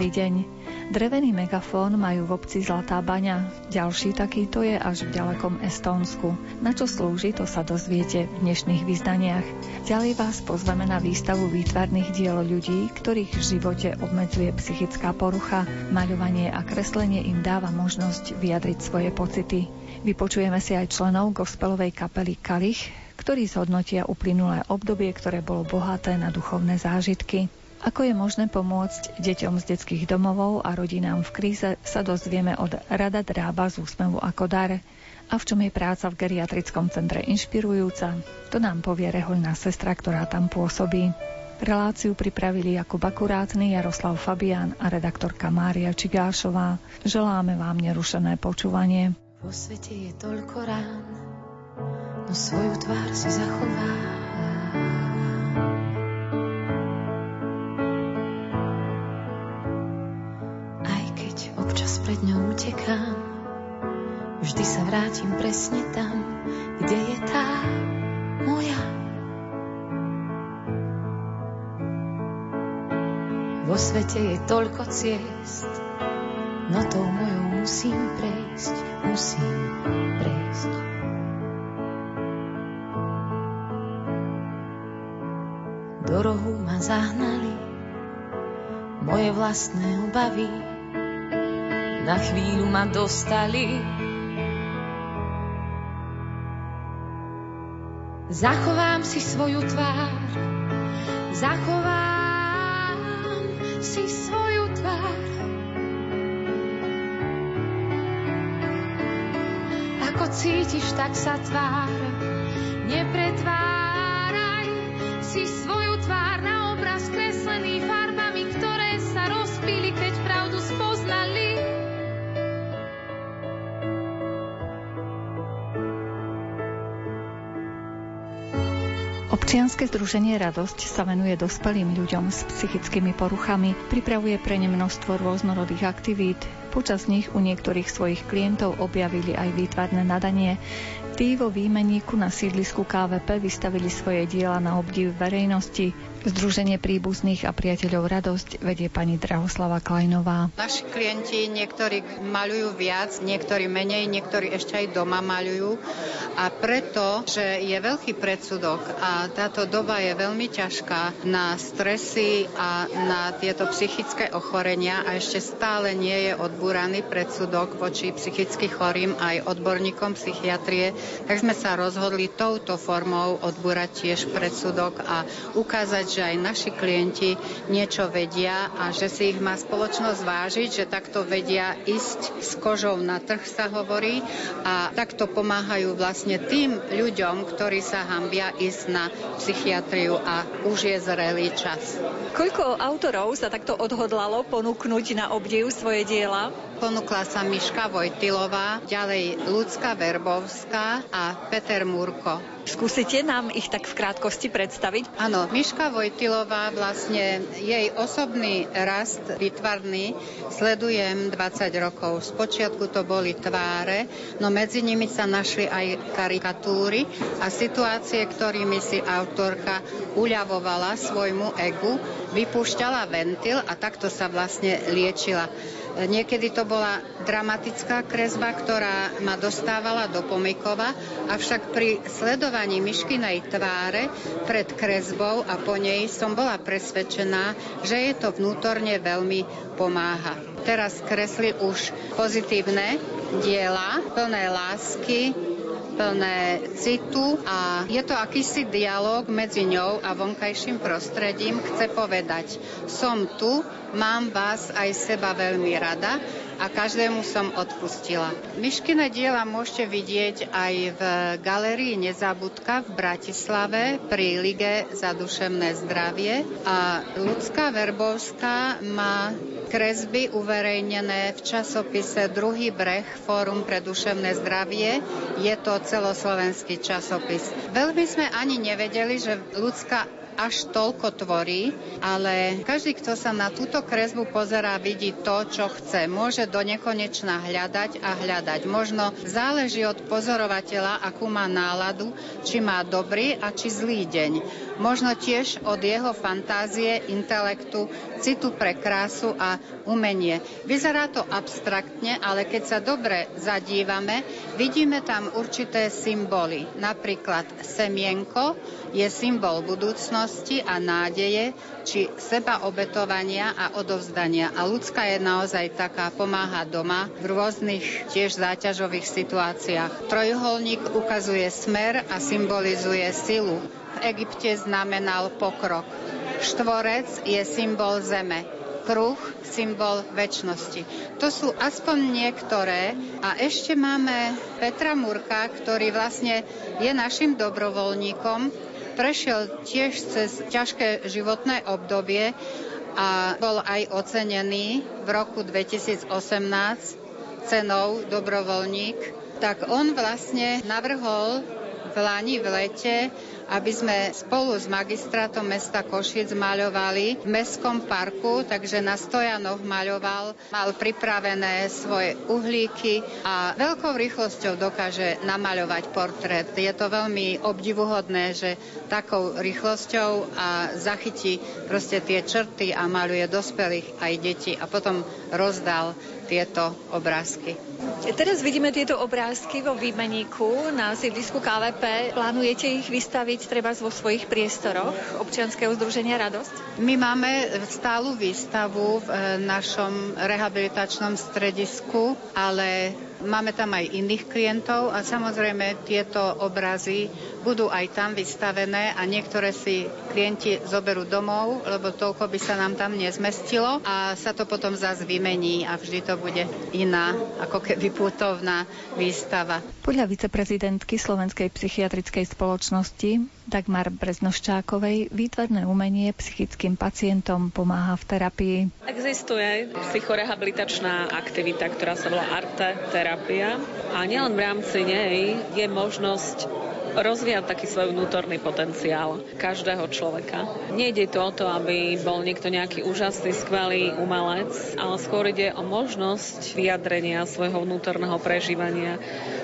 dobrý deň. Drevený megafón majú v obci Zlatá baňa. Ďalší takýto je až v ďalekom Estónsku. Na čo slúži, to sa dozviete v dnešných vyzdaniach. Ďalej vás pozveme na výstavu výtvarných diel ľudí, ktorých v živote obmedzuje psychická porucha. Maľovanie a kreslenie im dáva možnosť vyjadriť svoje pocity. Vypočujeme si aj členov gospelovej kapely Kalich, ktorí zhodnotia uplynulé obdobie, ktoré bolo bohaté na duchovné zážitky. Ako je možné pomôcť deťom z detských domovov a rodinám v kríze, sa dozvieme od Rada Drába z úsmevu ako dar. A v čom je práca v geriatrickom centre inšpirujúca, to nám povie rehoľná sestra, ktorá tam pôsobí. Reláciu pripravili Jakub Akurátny, Jaroslav Fabián a redaktorka Mária Čigášová. Želáme vám nerušené počúvanie. Vo svete je toľko rán, no svoju tvár si zachová. Pred ňou utekám. Vždy sa vrátim presne tam, kde je tá moja. Vo svete je toľko ciest, no tou mojou musím prejsť, musím prejsť. Do rohu ma zahnali moje vlastné obavy, na chvíľu ma dostali. Zachovám si svoju tvár, zachovám si svoju tvár. Ako cítiš, tak sa tvár, nepretváraj Občianske združenie Radosť sa venuje dospelým ľuďom s psychickými poruchami, pripravuje pre ne množstvo rôznorodých aktivít. Počas nich u niektorých svojich klientov objavili aj výtvarné nadanie, Tí vo výmeníku na sídlisku KVP vystavili svoje diela na obdiv verejnosti. Združenie príbuzných a priateľov Radosť vedie pani Drahoslava Klajnová. Naši klienti niektorí maľujú viac, niektorí menej, niektorí ešte aj doma maľujú. A preto, že je veľký predsudok a táto doba je veľmi ťažká na stresy a na tieto psychické ochorenia a ešte stále nie je odbúraný predsudok voči psychicky chorým aj odborníkom psychiatrie, tak sme sa rozhodli touto formou odbúrať tiež predsudok a ukázať, že aj naši klienti niečo vedia a že si ich má spoločnosť vážiť, že takto vedia ísť s kožou na trh, sa hovorí, a takto pomáhajú vlastne tým ľuďom, ktorí sa hambia ísť na psychiatriu a už je zrelý čas. Koľko autorov sa takto odhodlalo ponúknuť na obdiv svoje diela? Ponúkla sa Miška Vojtilová, ďalej Lucka Verbovská a Peter Múrko. Skúsite nám ich tak v krátkosti predstaviť? Áno, Miška Vojtilová vlastne jej osobný rast vytvarný sledujem 20 rokov. Spočiatku to boli tváre, no medzi nimi sa našli aj karikatúry a situácie, ktorými si autorka uľavovala svojmu egu, vypúšťala ventil a takto sa vlastne liečila. Niekedy to bola dramatická kresba, ktorá ma dostávala do pomykova, avšak pri sledovaní myškinej tváre pred kresbou a po nej som bola presvedčená, že je to vnútorne veľmi pomáha. Teraz kresli už pozitívne diela, plné lásky, plné citu a je to akýsi dialog medzi ňou a vonkajším prostredím. Chce povedať, som tu, mám vás aj seba veľmi rada a každému som odpustila. Myškine diela môžete vidieť aj v galerii Nezabudka v Bratislave pri Lige za duševné zdravie a Ľudská Verbovská má kresby uverejnené v časopise Druhý breh Fórum pre duševné zdravie. Je to celoslovenský časopis. Veľmi sme ani nevedeli, že ľudská až toľko tvorí, ale každý, kto sa na túto kresbu pozerá, vidí to, čo chce. Môže do nekonečna hľadať a hľadať. Možno záleží od pozorovateľa, akú má náladu, či má dobrý a či zlý deň. Možno tiež od jeho fantázie, intelektu, citu pre krásu a umenie. Vyzerá to abstraktne, ale keď sa dobre zadívame, vidíme tam určité symboly. Napríklad semienko je symbol budúcnosti a nádeje, či seba obetovania a odovzdania. A ľudská je naozaj taká, pomáha doma v rôznych tiež záťažových situáciách. Trojuholník ukazuje smer a symbolizuje silu. V Egypte znamenal pokrok. Štvorec je symbol zeme kruh, symbol väčšnosti. To sú aspoň niektoré. A ešte máme Petra Murka, ktorý vlastne je našim dobrovoľníkom. Prešiel tiež cez ťažké životné obdobie a bol aj ocenený v roku 2018 cenou dobrovoľník. Tak on vlastne navrhol v Lani v lete aby sme spolu s magistrátom mesta Košic maľovali v mestskom parku, takže na stojanoch maľoval, mal pripravené svoje uhlíky a veľkou rýchlosťou dokáže namaľovať portrét. Je to veľmi obdivuhodné, že takou rýchlosťou a zachytí proste tie črty a maľuje dospelých aj detí a potom rozdal tieto obrázky. Teraz vidíme tieto obrázky vo výmeníku na sídlisku KVP. Plánujete ich vystaviť treba vo svojich priestoroch občianskeho združenia Radosť? My máme stálu výstavu v e, našom rehabilitačnom stredisku, ale Máme tam aj iných klientov a samozrejme tieto obrazy budú aj tam vystavené a niektoré si klienti zoberú domov, lebo toľko by sa nám tam nezmestilo a sa to potom zase vymení a vždy to bude iná, ako keby putovná výstava. Podľa viceprezidentky Slovenskej psychiatrickej spoločnosti Dagmar Breznoščákovej výtvarné umenie psychickým pacientom pomáha v terapii. Existuje psychorehabilitačná aktivita, ktorá sa volá arte terapia a nielen v rámci nej je možnosť rozvíjať taký svoj vnútorný potenciál každého človeka. Nejde to o to, aby bol niekto nejaký úžasný, skvelý umelec, ale skôr ide o možnosť vyjadrenia svojho vnútorného prežívania.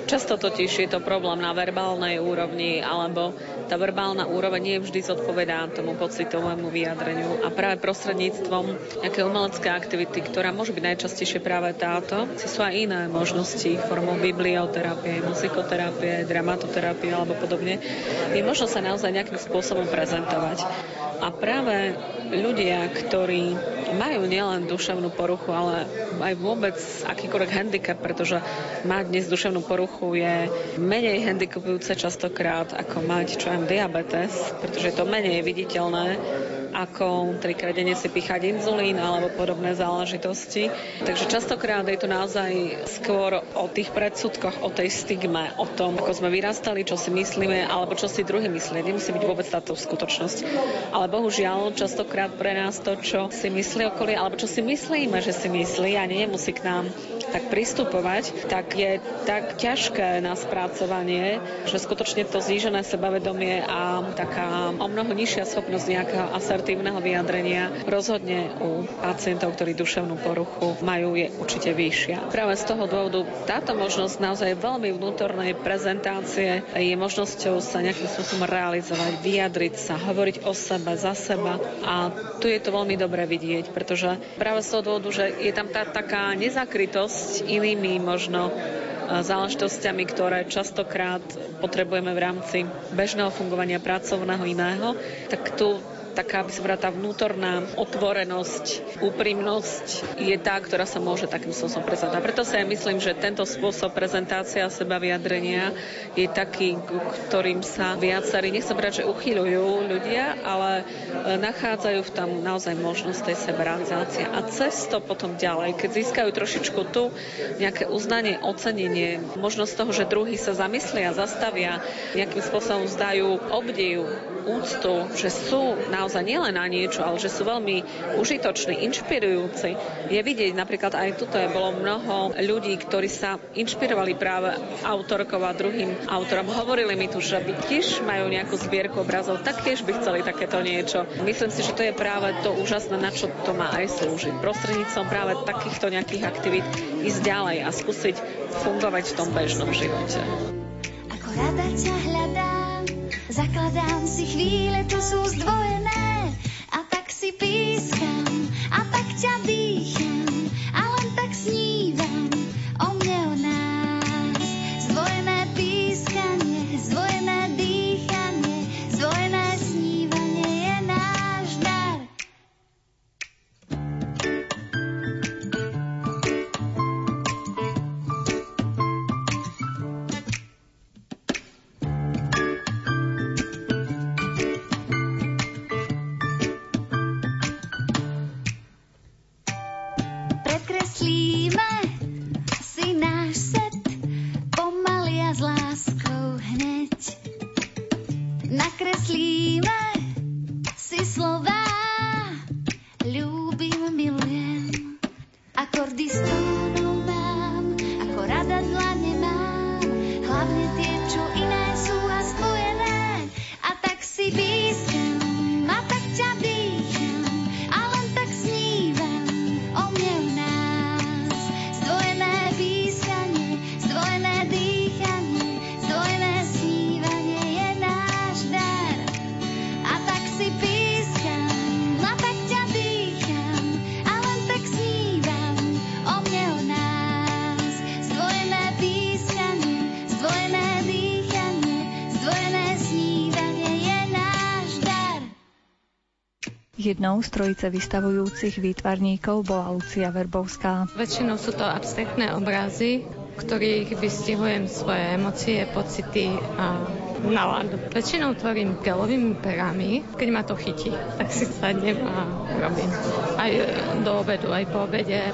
Často totiž je to problém na verbálnej úrovni, alebo tá verbálna úroveň nie vždy zodpovedá tomu pocitovému vyjadreniu. A práve prostredníctvom nejaké umelecké aktivity, ktorá môže byť najčastejšie práve táto, sú aj iné možnosti formou biblioterapie, muzikoterapie, dramatoterapie alebo podobne, je možno sa naozaj nejakým spôsobom prezentovať. A práve ľudia, ktorí majú nielen duševnú poruchu, ale aj vôbec akýkoľvek handicap, pretože mať dnes duševnú poruchu je menej handicapujúce častokrát ako mať čo aj diabetes, pretože je to menej viditeľné ako trikrát denne si píchať inzulín alebo podobné záležitosti. Takže častokrát je to naozaj skôr o tých predsudkoch, o tej stigme, o tom, ako sme vyrastali, čo si myslíme, alebo čo si druhý myslia. Nemusí byť vôbec táto skutočnosť. Ale bohužiaľ, častokrát pre nás to, čo si myslí okolie, alebo čo si myslíme, že si myslí a nemusí k nám tak pristupovať, tak je tak ťažké na spracovanie, že skutočne to znížené sebavedomie a taká o mnoho nižšia schopnosť nejakého asertívneho vyjadrenia rozhodne u pacientov, ktorí duševnú poruchu majú, je určite vyššia. Práve z toho dôvodu táto možnosť naozaj veľmi vnútornej prezentácie je možnosťou sa nejakým spôsobom realizovať, vyjadriť sa, hovoriť o sebe, za seba a tu je to veľmi dobre vidieť, pretože práve z toho dôvodu, že je tam tá taká nezakrytosť inými možno e, záležitostiami, ktoré častokrát potrebujeme v rámci bežného fungovania pracovného iného, tak tu taká, by som tá vnútorná otvorenosť, úprimnosť je tá, ktorá sa môže takým spôsobom prezentovať. Preto si aj myslím, že tento spôsob prezentácia seba vyjadrenia je taký, ktorým sa viacerí, nechcem povedať, že uchyľujú ľudia, ale e, nachádzajú v tam naozaj možnosť tej seberealizácie. A cez to potom ďalej, keď získajú trošičku tu nejaké uznanie, ocenenie, možnosť toho, že druhý sa zamyslia, zastavia, nejakým spôsobom zdajú obdiv, úctu, že sú naozaj naozaj nielen na niečo, ale že sú veľmi užitoční, inšpirujúci. Je vidieť napríklad aj tuto je bolo mnoho ľudí, ktorí sa inšpirovali práve autorkou a druhým autorom. Hovorili mi tu, že tiež majú nejakú zbierku obrazov, tak tiež by chceli takéto niečo. Myslím si, že to je práve to úžasné, na čo to má aj slúžiť. Prostredníctvom práve takýchto nejakých aktivít ísť ďalej a skúsiť fungovať v tom bežnom živote. Ako rada ťa hľadám, zakladám si chvíle, to sú zdvojené. A tak si pískam a tak ťa dýcham Jednou z trojice vystavujúcich výtvarníkov bola Lucia Verbovská. Väčšinou sú to abstraktné obrazy, ktorých vystihujem svoje emócie, pocity a náladu. Väčšinou tvorím gelovými perami, keď ma to chytí, tak si sadnem a robím. Aj do obedu, aj po obede.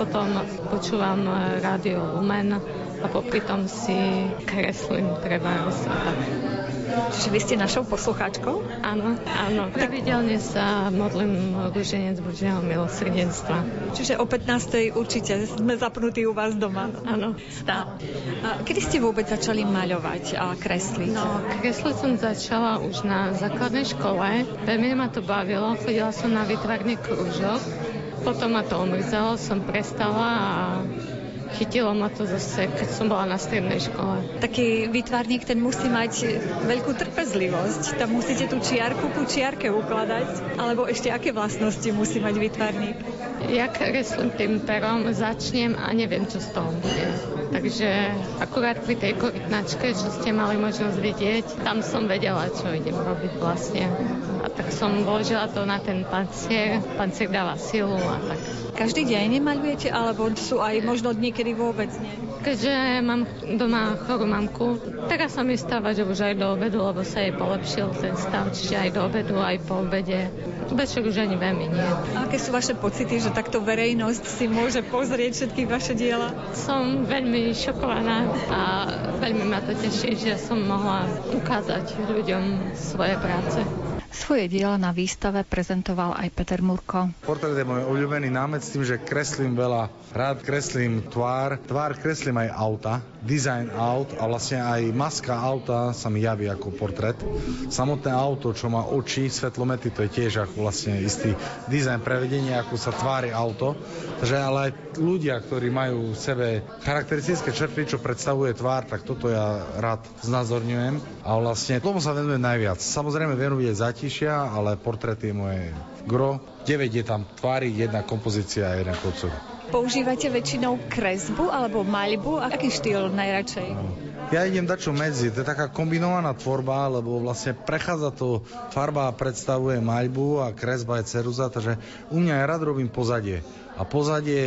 Potom počúvam rádio Lumen a popri tom si kreslím treba. Čiže vy ste našou poslucháčkou? Áno, áno. Pravidelne sa modlím rúženec Božieho milosrdenstva. Čiže o 15. určite sme zapnutí u vás doma. Áno. Tá. A kedy ste vôbec začali maľovať a kresliť? No, kresliť som začala už na základnej škole. Veľmi ma to bavilo, chodila som na výtvarný krúžok. Potom ma to omrzelo, som prestala a chytilo ma to zase, keď som bola na strednej škole. Taký výtvarník, ten musí mať veľkú trpezlivosť. Tam musíte tú čiarku ku čiarke ukladať. Alebo ešte aké vlastnosti musí mať výtvarník? Ja kreslím tým perom, začnem a neviem, čo z toho bude. Takže akurát pri tej korytnačke, čo ste mali možnosť vidieť, tam som vedela, čo idem robiť vlastne. Tak som vložila to na ten pancier. Pancier dáva silu a tak. Každý deň nemaľujete, alebo sú aj možno dní, kedy vôbec nie? Keďže mám doma chorú mamku, teraz sa mi stáva, že už aj do obedu, lebo sa jej polepšil ten stav, čiže aj do obedu, aj po obede. Večer už ani veľmi nie. A aké sú vaše pocity, že takto verejnosť si môže pozrieť všetky vaše diela? Som veľmi šokovaná a veľmi ma to teší, že som mohla ukázať ľuďom svoje práce. Svoje diela na výstave prezentoval aj Peter Murko. Portrét je môj obľúbený námec s tým, že kreslím veľa. Rád kreslím tvár. Tvár kreslím aj auta, design aut a vlastne aj maska auta sa mi javí ako portrét. Samotné auto, čo má oči, svetlomety, to je tiež ako vlastne istý dizajn prevedenia, ako sa tvári auto. Takže ale aj ľudia, ktorí majú v sebe charakteristické črty, čo predstavuje tvár, tak toto ja rád znázorňujem. A vlastne tomu sa venujem najviac. Samozrejme aj zátišia, ale portrét je moje gro. 9 je tam tvári, jedna kompozícia a jeden kocok. Používate väčšinou kresbu alebo maľbu? Aký štýl najradšej? Ja idem dačo medzi, to je taká kombinovaná tvorba, lebo vlastne prechádza to, farba predstavuje maľbu a kresba je ceruza, takže u mňa ja rád robím pozadie. A pozadie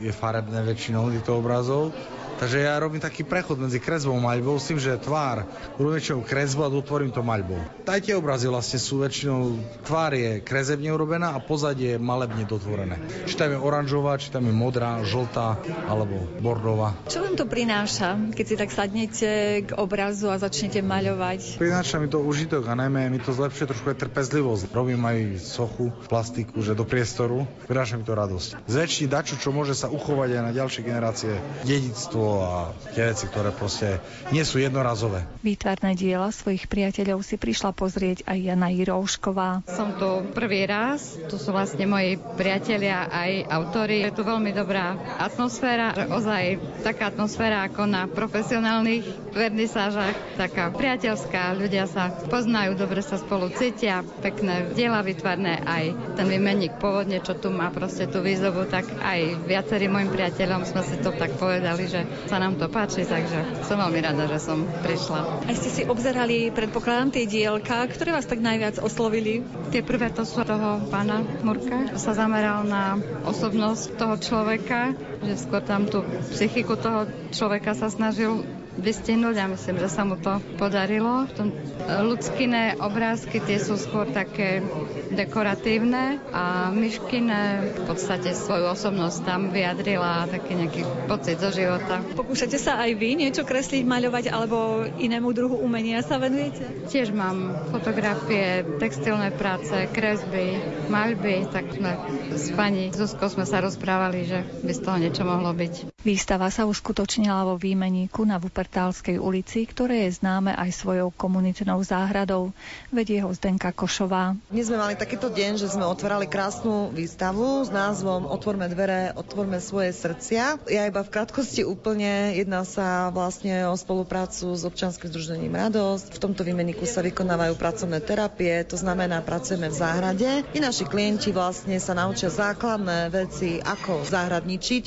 je farebné väčšinou týchto obrazov, Takže ja robím taký prechod medzi kresbou a maľbou s tým, že tvár urobím kresbu a dotvorím to maľbou. Aj tie obrazy vlastne sú väčšinou, tvár je kresebne urobená a pozadie je malebne dotvorené. Či tam je oranžová, či tam je modrá, žltá alebo bordová. Čo vám to prináša, keď si tak sadnete k obrazu a začnete maľovať? Prináša mi to užitok a najmä mi to zlepšuje trošku aj trpezlivosť. Robím aj sochu, plastiku, že do priestoru. Prináša mi to radosť. Zväčší dačo, čo môže sa uchovať aj na ďalšie generácie, dedictvo a tie veci, ktoré proste nie sú jednorazové. Výtvarné diela svojich priateľov si prišla pozrieť aj Jana Jiroušková. Som tu prvý raz, tu sú vlastne moji priatelia aj autori. Je tu veľmi dobrá atmosféra, ozaj taká atmosféra ako na profesionálnych vernisážach, taká priateľská, ľudia sa poznajú, dobre sa spolu cítia, pekné diela vytvarné, aj ten výmenník pôvodne, čo tu má proste tú výzovu, tak aj viacerým mojim priateľom sme si to tak povedali, že sa nám to páči, takže som veľmi rada, že som prišla. A ste si obzerali, predpokladám, tie dielka, ktoré vás tak najviac oslovili? Tie prvé to sú toho pána Murka, sa zameral na osobnosť toho človeka, že skôr tam tú psychiku toho človeka sa snažil vystihnúť a myslím, že sa mu to podarilo. V tom ľudskiné obrázky tie sú skôr také dekoratívne a Myškine v podstate svoju osobnosť tam vyjadrila taký nejaký pocit zo života. Pokúšate sa aj vy niečo kresliť, maľovať alebo inému druhu umenia sa venujete? Tiež mám fotografie, textilné práce, kresby, maľby, tak sme s pani Zuzkou sme sa rozprávali, že by z toho niečo mohlo byť. Výstava sa uskutočnila vo výmeníku na Vupertálskej ulici, ktoré je známe aj svojou komunitnou záhradou. Vedie ho Zdenka Košová. Dnes sme mali takýto deň, že sme otvárali krásnu výstavu s názvom Otvorme dvere, otvorme svoje srdcia. Ja iba v krátkosti úplne jedná sa vlastne o spoluprácu s občanským združením Radosť. V tomto výmeníku sa vykonávajú pracovné terapie, to znamená pracujeme v záhrade. I naši klienti vlastne sa naučia základné veci, ako záhradničiť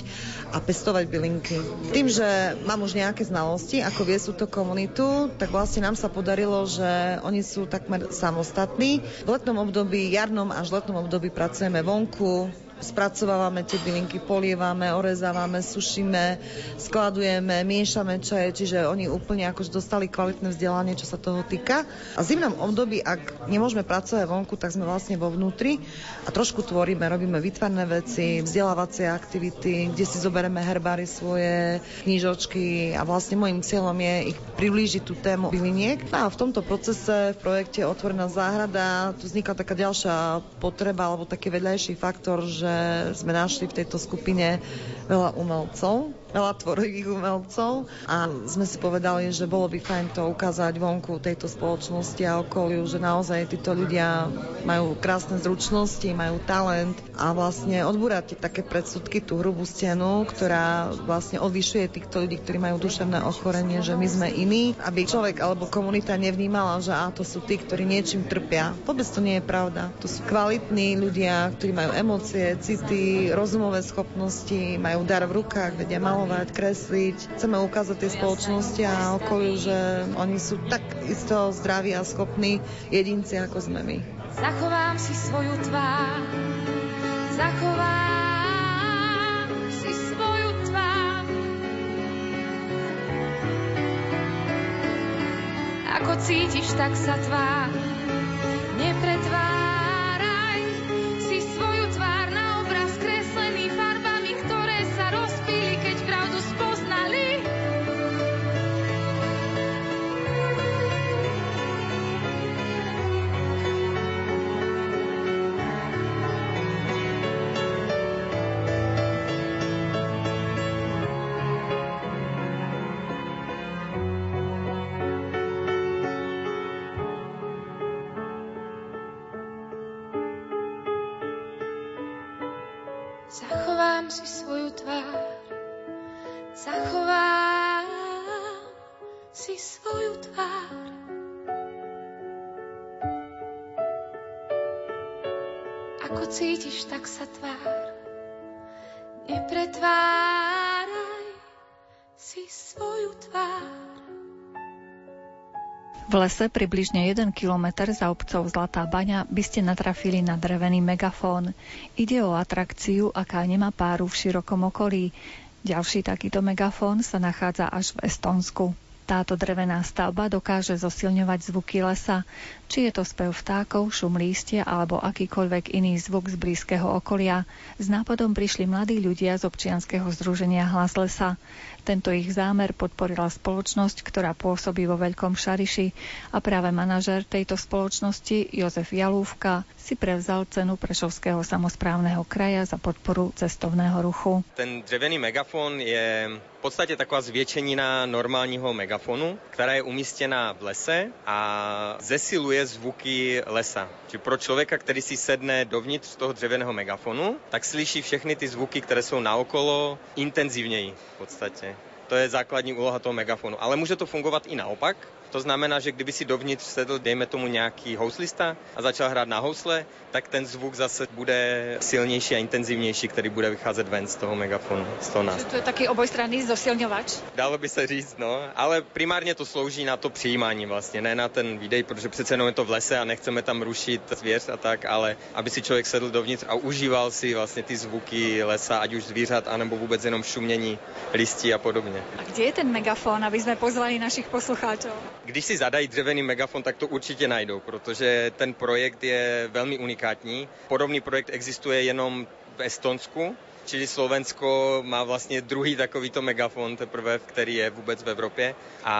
a pestovať bylinky. Tým, že mám už nejaké znalosti, ako vie tú komunitu, tak vlastne nám sa podarilo, že oni sú takmer samostatní. V letnom období, jarnom až letnom období pracujeme vonku, spracovávame tie bylinky, polievame, orezávame, sušíme, skladujeme, miešame čaje, čiže oni úplne akož dostali kvalitné vzdelanie, čo sa toho týka. A v zimnom období, ak nemôžeme pracovať vonku, tak sme vlastne vo vnútri a trošku tvoríme, robíme vytvarné veci, vzdelávacie aktivity, kde si zoberieme herbári svoje knížočky a vlastne môjim cieľom je ich priblížiť tú tému byliniek. No a v tomto procese v projekte Otvorená záhrada tu vznikla taká ďalšia potreba alebo taký vedľajší faktor, že sme našli v tejto skupine veľa umelcov, veľa tvorivých umelcov a sme si povedali, že bolo by fajn to ukázať vonku tejto spoločnosti a okoliu, že naozaj títo ľudia majú krásne zručnosti, majú talent a vlastne odbúrať také predsudky, tú hrubú stenu, ktorá vlastne odlišuje týchto ľudí, ktorí majú duševné ochorenie, že my sme iní, aby človek alebo komunita nevnímala, že á, to sú tí, ktorí niečím trpia. Vôbec to nie je pravda. To sú kvalitní ľudia, ktorí majú emócie, city, rozumové schopnosti, majú dar v rukách, vedia malovať, kresliť. Chceme ukázať tej spoločnosti a okoliu, že oni sú tak isto zdraví a schopní jedinci, ako sme my. Zachovám si svoju tvár, zachovám si svoju tvár. Ako cítiš, tak sa tvár, Ako cítiš, tak sa tvár, nepretváraj si svoju tvár. V lese približne 1 km za obcov Zlatá baňa by ste natrafili na drevený megafón. Ide o atrakciu, aká nemá páru v širokom okolí. Ďalší takýto megafón sa nachádza až v Estonsku. Táto drevená stavba dokáže zosilňovať zvuky lesa, či je to spev vtákov, šum lístia alebo akýkoľvek iný zvuk z blízkeho okolia. S nápadom prišli mladí ľudia z občianskeho združenia Hlas lesa. Tento ich zámer podporila spoločnosť, ktorá pôsobí vo Veľkom Šariši a práve manažer tejto spoločnosti Jozef Jalúvka si prevzal cenu Prešovského samozprávneho kraja za podporu cestovného ruchu. Ten drevený megafón je v podstate taková zvětšenina normálního megafonu, která je umístěna v lese a zesiluje zvuky lesa. Čiže pro člověka, který si sedne dovnitř toho dřevěného megafonu, tak slyší všechny ty zvuky, které jsou naokolo intenzívněji v podstatě. To je základní úloha toho megafonu. Ale může to fungovat i naopak, to znamená, že kdyby si dovnitř sedl, dejme tomu nějaký houslista a začal hrát na housle, tak ten zvuk zase bude silnější a intenzivnější, který bude vycházet ven z toho megafonu, z toho nástroje. To je taký obojstranný zosilňovač? Dalo by se říct, no, ale primárně to slouží na to přijímání vlastně, ne na ten výdej, protože přece jenom je to v lese a nechceme tam rušit zvěř a tak, ale aby si člověk sedl dovnitř a užíval si vlastně ty zvuky lesa, ať už zvířat, anebo vůbec jenom šumění listí a podobně. A kde je ten megafon, aby jsme pozvali našich poslucháčov? Když si zadají dřevěný megafon, tak to určitě najdou, protože ten projekt je velmi unikátní. Podobný projekt existuje jenom v Estonsku, Čili Slovensko má vlastně druhý takovýto megafon teprve, který je vůbec v Evropě. A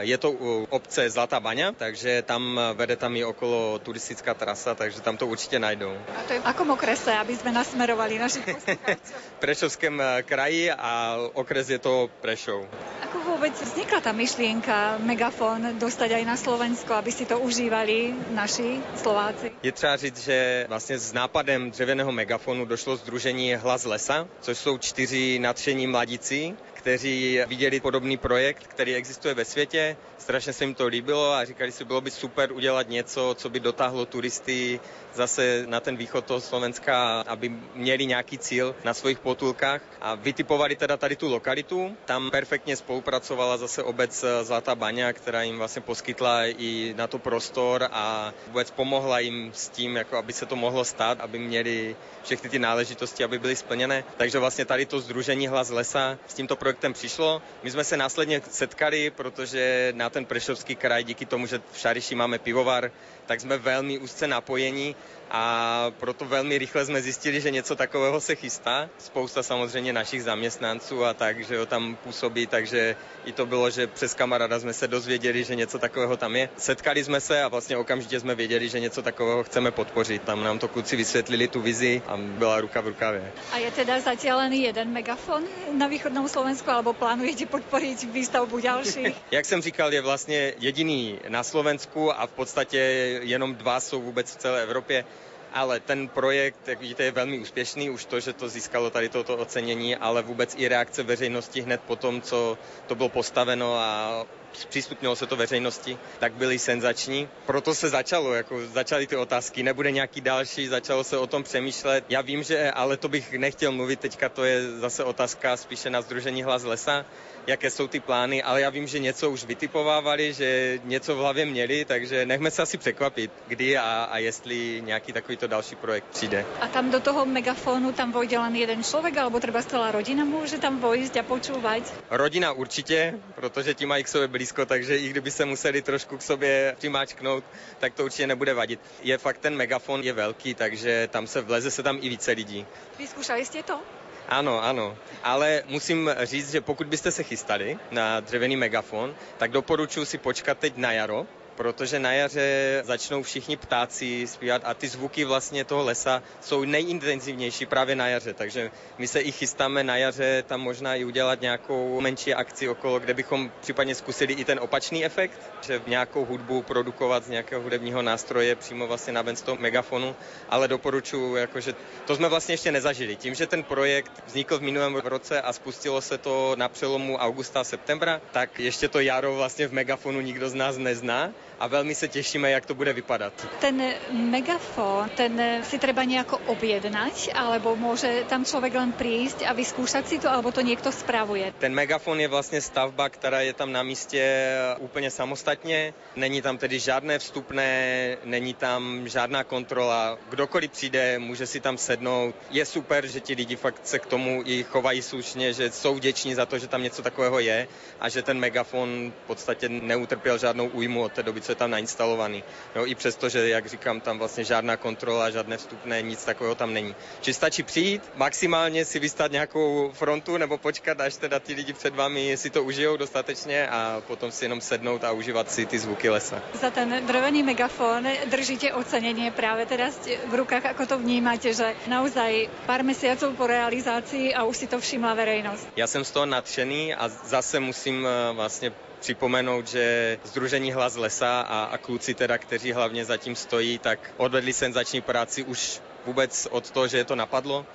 je to u obce Zlatá baňa, takže tam vede tam i okolo turistická trasa, takže tam to určitě najdou. A to je v akom okrese, aby sme nasmerovali našich Prešovském kraji a okres je to Prešov. Ako vôbec vznikla tá myšlienka megafón dostať aj na Slovensko, aby si to užívali naši Slováci? Je třeba říct, že vlastně s nápadem dřevěného megafonu došlo združení Hlas lesa, což jsou čtyři nadšení mladíci, kteří viděli podobný projekt, který existuje ve světě, strašně se jim to líbilo a říkali si, bylo by super udělat něco, co by dotáhlo turisty zase na ten východ toho Slovenska, aby měli nějaký cíl na svých potulkách a vytipovali teda tady tu lokalitu. Tam perfektně spolupracovala zase obec Zlatá Baňa, která jim vlastně poskytla i na to prostor a vůbec pomohla jim s tím, jako aby se to mohlo stát, aby měli všechny ty náležitosti, aby byly splněné. Takže vlastně tady to Združení Hlas lesa s tímto projektem přišlo. My jsme se následně setkali, protože na ten Prešovský kraj díky tomu, že v Šariši máme pivovar, tak jsme velmi úzce napojení a proto velmi rychle jsme zjistili, že něco takového se chystá. Spousta samozřejmě našich zaměstnanců a tak, že ho tam působí, takže i to bylo, že přes kamaráda jsme se dozvěděli, že něco takového tam je. Setkali jsme se a vlastně okamžitě jsme věděli, že něco takového chceme podpořit. Tam nám to kluci vysvětlili tu vizi a byla ruka v rukavě. A je teda zatím len jeden megafon na východnom Slovensku, alebo plánujete podpořit výstavbu další? Jak jsem říkal, je vlastně jediný na Slovensku a v podstatě jenom dva jsou vůbec v celé Evropě ale ten projekt, jak vidíte, je velmi úspěšný, už to, že to získalo tady toto ocenění, ale vůbec i reakce veřejnosti hned po tom, co to bylo postaveno a zpřístupnilo se to veřejnosti, tak byly senzační. Proto se začalo, jako začaly ty otázky, nebude nějaký další, začalo se o tom přemýšlet. Já vím, že, ale to bych nechtěl mluvit, teďka to je zase otázka spíše na Združení Hlas lesa, jaké jsou ty plány, ale já vím, že něco už vytipovávali, že něco v hlavě měli, takže nechme se asi překvapit, kdy a, a jestli nějaký takovýto další projekt přijde. A tam do toho megafonu tam vojde len jeden člověk, alebo třeba celá rodina může tam vojít a počúvať? Rodina určitě, protože ti mají k sobě blízko, takže i kdyby se museli trošku k sobě přimáčknout, tak to určitě nebude vadit. Je fakt, ten megafon je velký, takže tam se vleze se tam i více lidí. Vyskúšali ste to? Ano, ano. Ale musím říct, že pokud byste se chystali na dřevěný megafon, tak doporučuji si počkat teď na jaro, protože na jaře začnou všichni ptáci zpívat a ty zvuky vlastně toho lesa jsou nejintenzivnější právě na jaře, takže my se i chystáme na jaře tam možná i udělat nějakou menší akci okolo, kde bychom případně zkusili i ten opačný efekt, že nějakou hudbu produkovat z nějakého hudebního nástroje přímo vlastně na z toho megafonu, ale doporučuji, jakože to jsme vlastně ještě nezažili. Tím, že ten projekt vznikl v minulém roce a spustilo se to na přelomu augusta a septembra, tak ještě to jaro vlastně v megafonu nikdo z nás nezná a veľmi sa tešíme, jak to bude vypadať. Ten megafón, ten si treba nejako objednať, alebo môže tam človek len prísť a vyskúšať si to, alebo to niekto spravuje? Ten megafón je vlastne stavba, ktorá je tam na míste úplne samostatne. Není tam tedy žádné vstupné, není tam žádná kontrola. Kdokoliv přijde, může si tam sednout. Je super, že ti lidi fakt se k tomu i chovají slušně, že jsou vděční za to, že tam něco takového je a že ten megafon v podstatě neutrpěl žádnou újmu od té doby, co je tam nainstalovaný. Jo, I přesto, že, jak říkám, tam vlastně žádná kontrola, žádné vstupné, nic takového tam není. Či stačí přijít, maximálně si vystát nějakou frontu nebo počkat, až teda ty lidi před vámi si to užijou dostatečně a potom si jenom sednout a užívat si ty zvuky lesa. Za ten drevený megafón držíte ocenenie práve teraz v rukách, ako to vnímate, že naozaj pár mesiacov po realizácii a už si to všimla verejnosť. Já jsem z toho nadšený a zase musím vlastně připomenout, že Združení Hlas lesa a, a kluci teda, kteří hlavně zatím stojí, tak odvedli senzační práci už vůbec od toho, že je to napadlo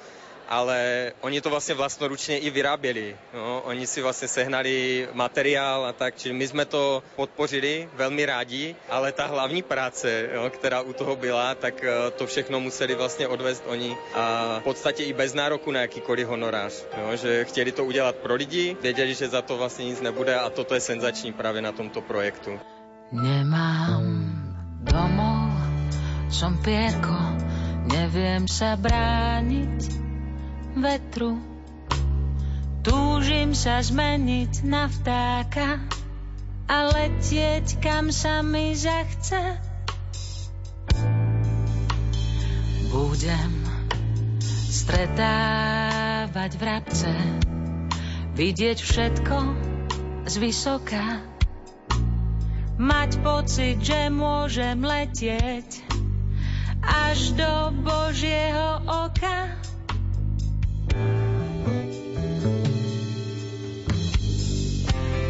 ale oni to vlastne vlastnoručne i vyráběli. No, oni si vlastne sehnali materiál a tak, čiže my sme to podpořili veľmi rádi, ale tá hlavní práce, jo, která u toho byla, tak e, to všechno museli vlastne odvést oni a v podstate i bez nároku na jakýkoliv honorář. Jo, že chtěli to udělat pro lidi, věděli, že za to vlastne nic nebude a toto je senzační práve na tomto projektu. Nemám domov, som pierko, neviem sa brániť vetru. Túžim sa zmeniť na vtáka a letieť kam sa mi zachce. Budem stretávať vrabce, vidieť všetko z vysoka, mať pocit, že môžem letieť až do Božieho oka.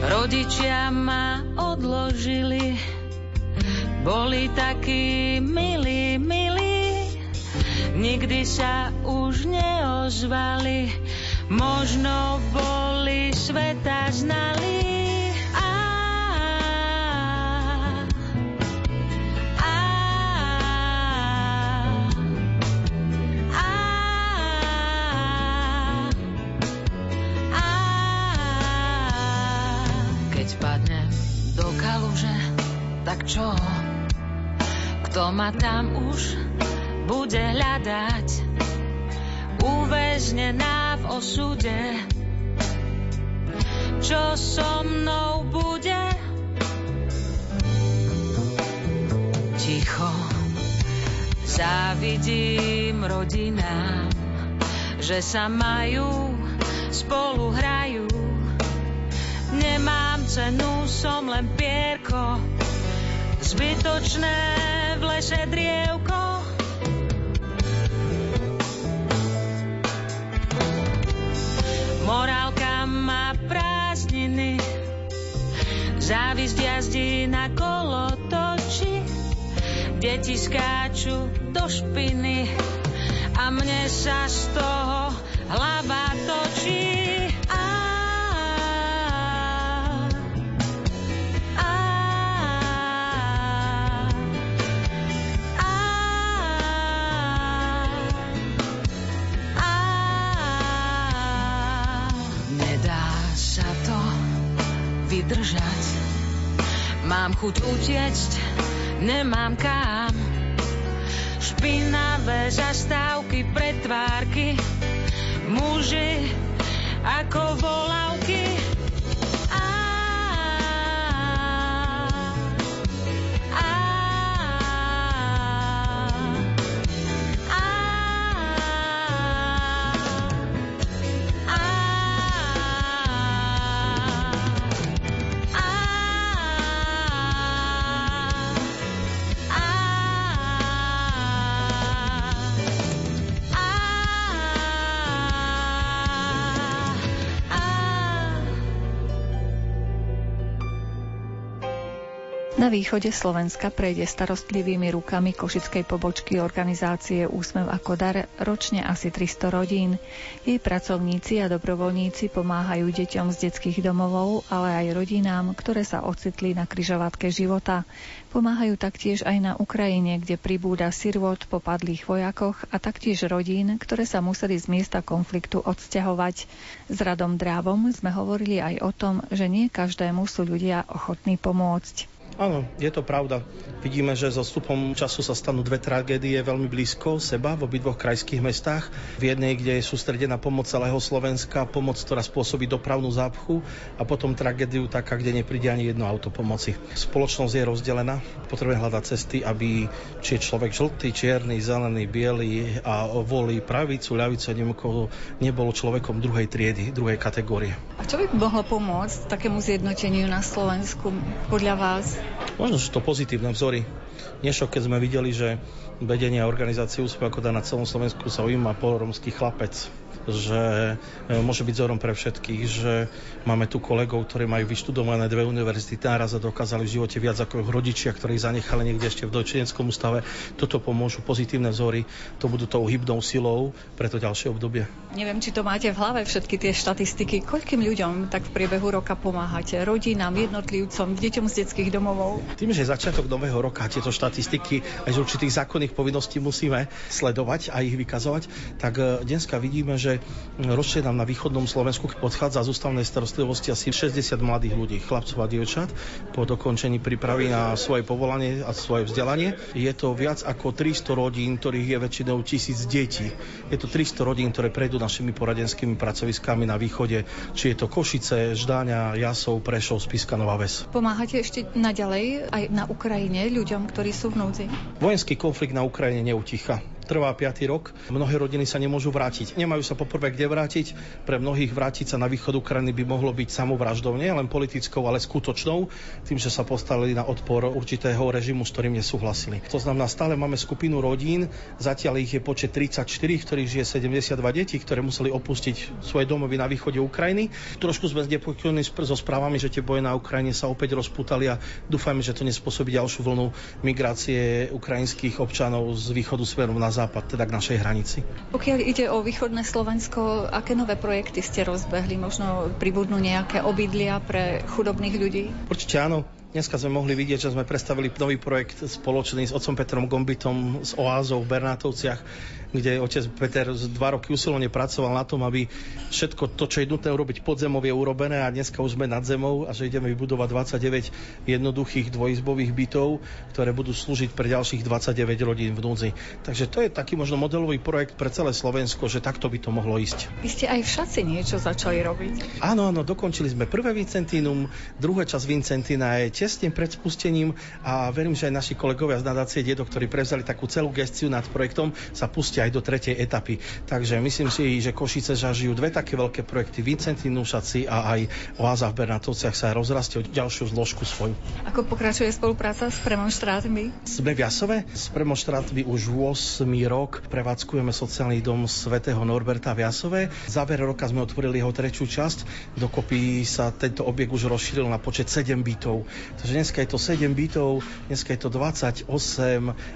Rodičia ma odložili, boli takí milí, milí, nikdy sa už neozvali, možno boli sveta znali. Tak čo? Kto ma tam už bude hľadať? Uväznená v osude, čo so mnou bude? Ticho závidím rodinám, že sa majú, spolu hrajú. Nemám cenu, som len pierko, zbytočné v lese drievko. Morálka má prázdniny, závisť jazdí na kolo toči, deti skáču do špiny a mne sa z toho hlava točí. Mám chuť utiecť, nemám kam. Špinavé zastávky, pretvárky, muži ako volavky. Na východe Slovenska prejde starostlivými rukami košickej pobočky organizácie Úsmev ako dar ročne asi 300 rodín. Jej pracovníci a dobrovoľníci pomáhajú deťom z detských domovov, ale aj rodinám, ktoré sa ocitli na kryžovatke života. Pomáhajú taktiež aj na Ukrajine, kde pribúda sirvot po padlých vojakoch a taktiež rodín, ktoré sa museli z miesta konfliktu odsťahovať. S Radom Drávom sme hovorili aj o tom, že nie každému sú ľudia ochotní pomôcť. Áno, je to pravda. Vidíme, že so stupom času sa stanú dve tragédie veľmi blízko seba v obidvoch krajských mestách. V jednej, kde je sústredená pomoc celého Slovenska, pomoc, ktorá spôsobí dopravnú zápchu a potom tragédiu taká, kde nepríde ani jedno auto pomoci. Spoločnosť je rozdelená, potrebujeme hľadať cesty, aby či je človek žltý, čierny, zelený, biely a volí pravicu, ľavicu a nebol človekom druhej triedy, druhej kategórie. A čo by mohlo pomôcť takému zjednoteniu na Slovensku podľa vás? Možno sú to pozitívne vzory. Nešok, keď sme videli, že vedenie organizácie Úspech ako na celom Slovensku sa ujíma poloromský chlapec že e, môže byť vzorom pre všetkých, že máme tu kolegov, ktorí majú vyštudované dve univerzity naraz a dokázali v živote viac ako rodičia, ktorí zanechali niekde ešte v dojčeneckom ústave. Toto pomôžu pozitívne vzory, to budú tou hybnou silou pre to ďalšie obdobie. Neviem, či to máte v hlave všetky tie štatistiky. Koľkým ľuďom tak v priebehu roka pomáhate? Rodinám, jednotlivcom, deťom z detských domovov? Tým, že začiatok nového roka tieto štatistiky aj z určitých zákonných povinností musíme sledovať a ich vykazovať, tak e, dneska vidíme, že ročne nám na východnom Slovensku odchádza z ústavnej starostlivosti asi 60 mladých ľudí, chlapcov a dievčat, po dokončení prípravy na svoje povolanie a svoje vzdelanie. Je to viac ako 300 rodín, ktorých je väčšinou tisíc detí. Je to 300 rodín, ktoré prejdú našimi poradenskými pracoviskami na východe, či je to Košice, Ždáňa, Jasov, Prešov, Spiska, Nová Ves. Pomáhate ešte naďalej aj na Ukrajine ľuďom, ktorí sú v núdzi? Vojenský konflikt na Ukrajine neuticha trvá 5. rok. Mnohé rodiny sa nemôžu vrátiť. Nemajú sa poprvé kde vrátiť. Pre mnohých vrátiť sa na východ Ukrajiny by mohlo byť samovraždou, nie len politickou, ale skutočnou, tým, že sa postavili na odpor určitého režimu, s ktorým nesúhlasili. To znamená, stále máme skupinu rodín, zatiaľ ich je počet 34, ktorých žije 72 detí, ktoré museli opustiť svoje domovy na východe Ukrajiny. Trošku sme znepokojení so správami, že tie boje na Ukrajine sa opäť rozputali a dúfajme, že to nespôsobí ďalšiu vlnu migrácie ukrajinských občanov z východu smerom na západ, teda k našej hranici. Pokiaľ ide o východné Slovensko, aké nové projekty ste rozbehli? Možno pribudnú nejaké obydlia pre chudobných ľudí? Určite áno. Dneska sme mohli vidieť, že sme predstavili nový projekt spoločný s otcom Petrom Gombitom z Oázou v Bernátovciach, kde otec Peter dva roky usilovne pracoval na tom, aby všetko to, čo je nutné urobiť pod zemou, je urobené a dneska už sme nad zemou a že ideme vybudovať 29 jednoduchých dvojizbových bytov, ktoré budú slúžiť pre ďalších 29 rodín v núdzi. Takže to je taký možno modelový projekt pre celé Slovensko, že takto by to mohlo ísť. Vy ste aj všetci niečo začali robiť. Áno, áno, dokončili sme prvé Vincentínum, druhá časť Vincentína je tesne pred spustením a verím, že aj naši kolegovia z nadácie Dedo, ktorí prevzali takú celú gestiu nad projektom, sa pustia aj do tretej etapy. Takže myslím si, že Košice zažijú dve také veľké projekty. Vincentín Nušaci a aj Oáza v Bernatovciach sa rozrastie o ďalšiu zložku svoju. Ako pokračuje spolupráca s premonštrátmi? Sme v Jasove. S premonštrátmi už 8 rok prevádzkujeme sociálny dom svätého Norberta v Jasove. Záver roka sme otvorili jeho trečiu časť. Dokopy sa tento objekt už rozšíril na počet 7 bytov. Takže dneska je to 7 bytov, dneska je to 28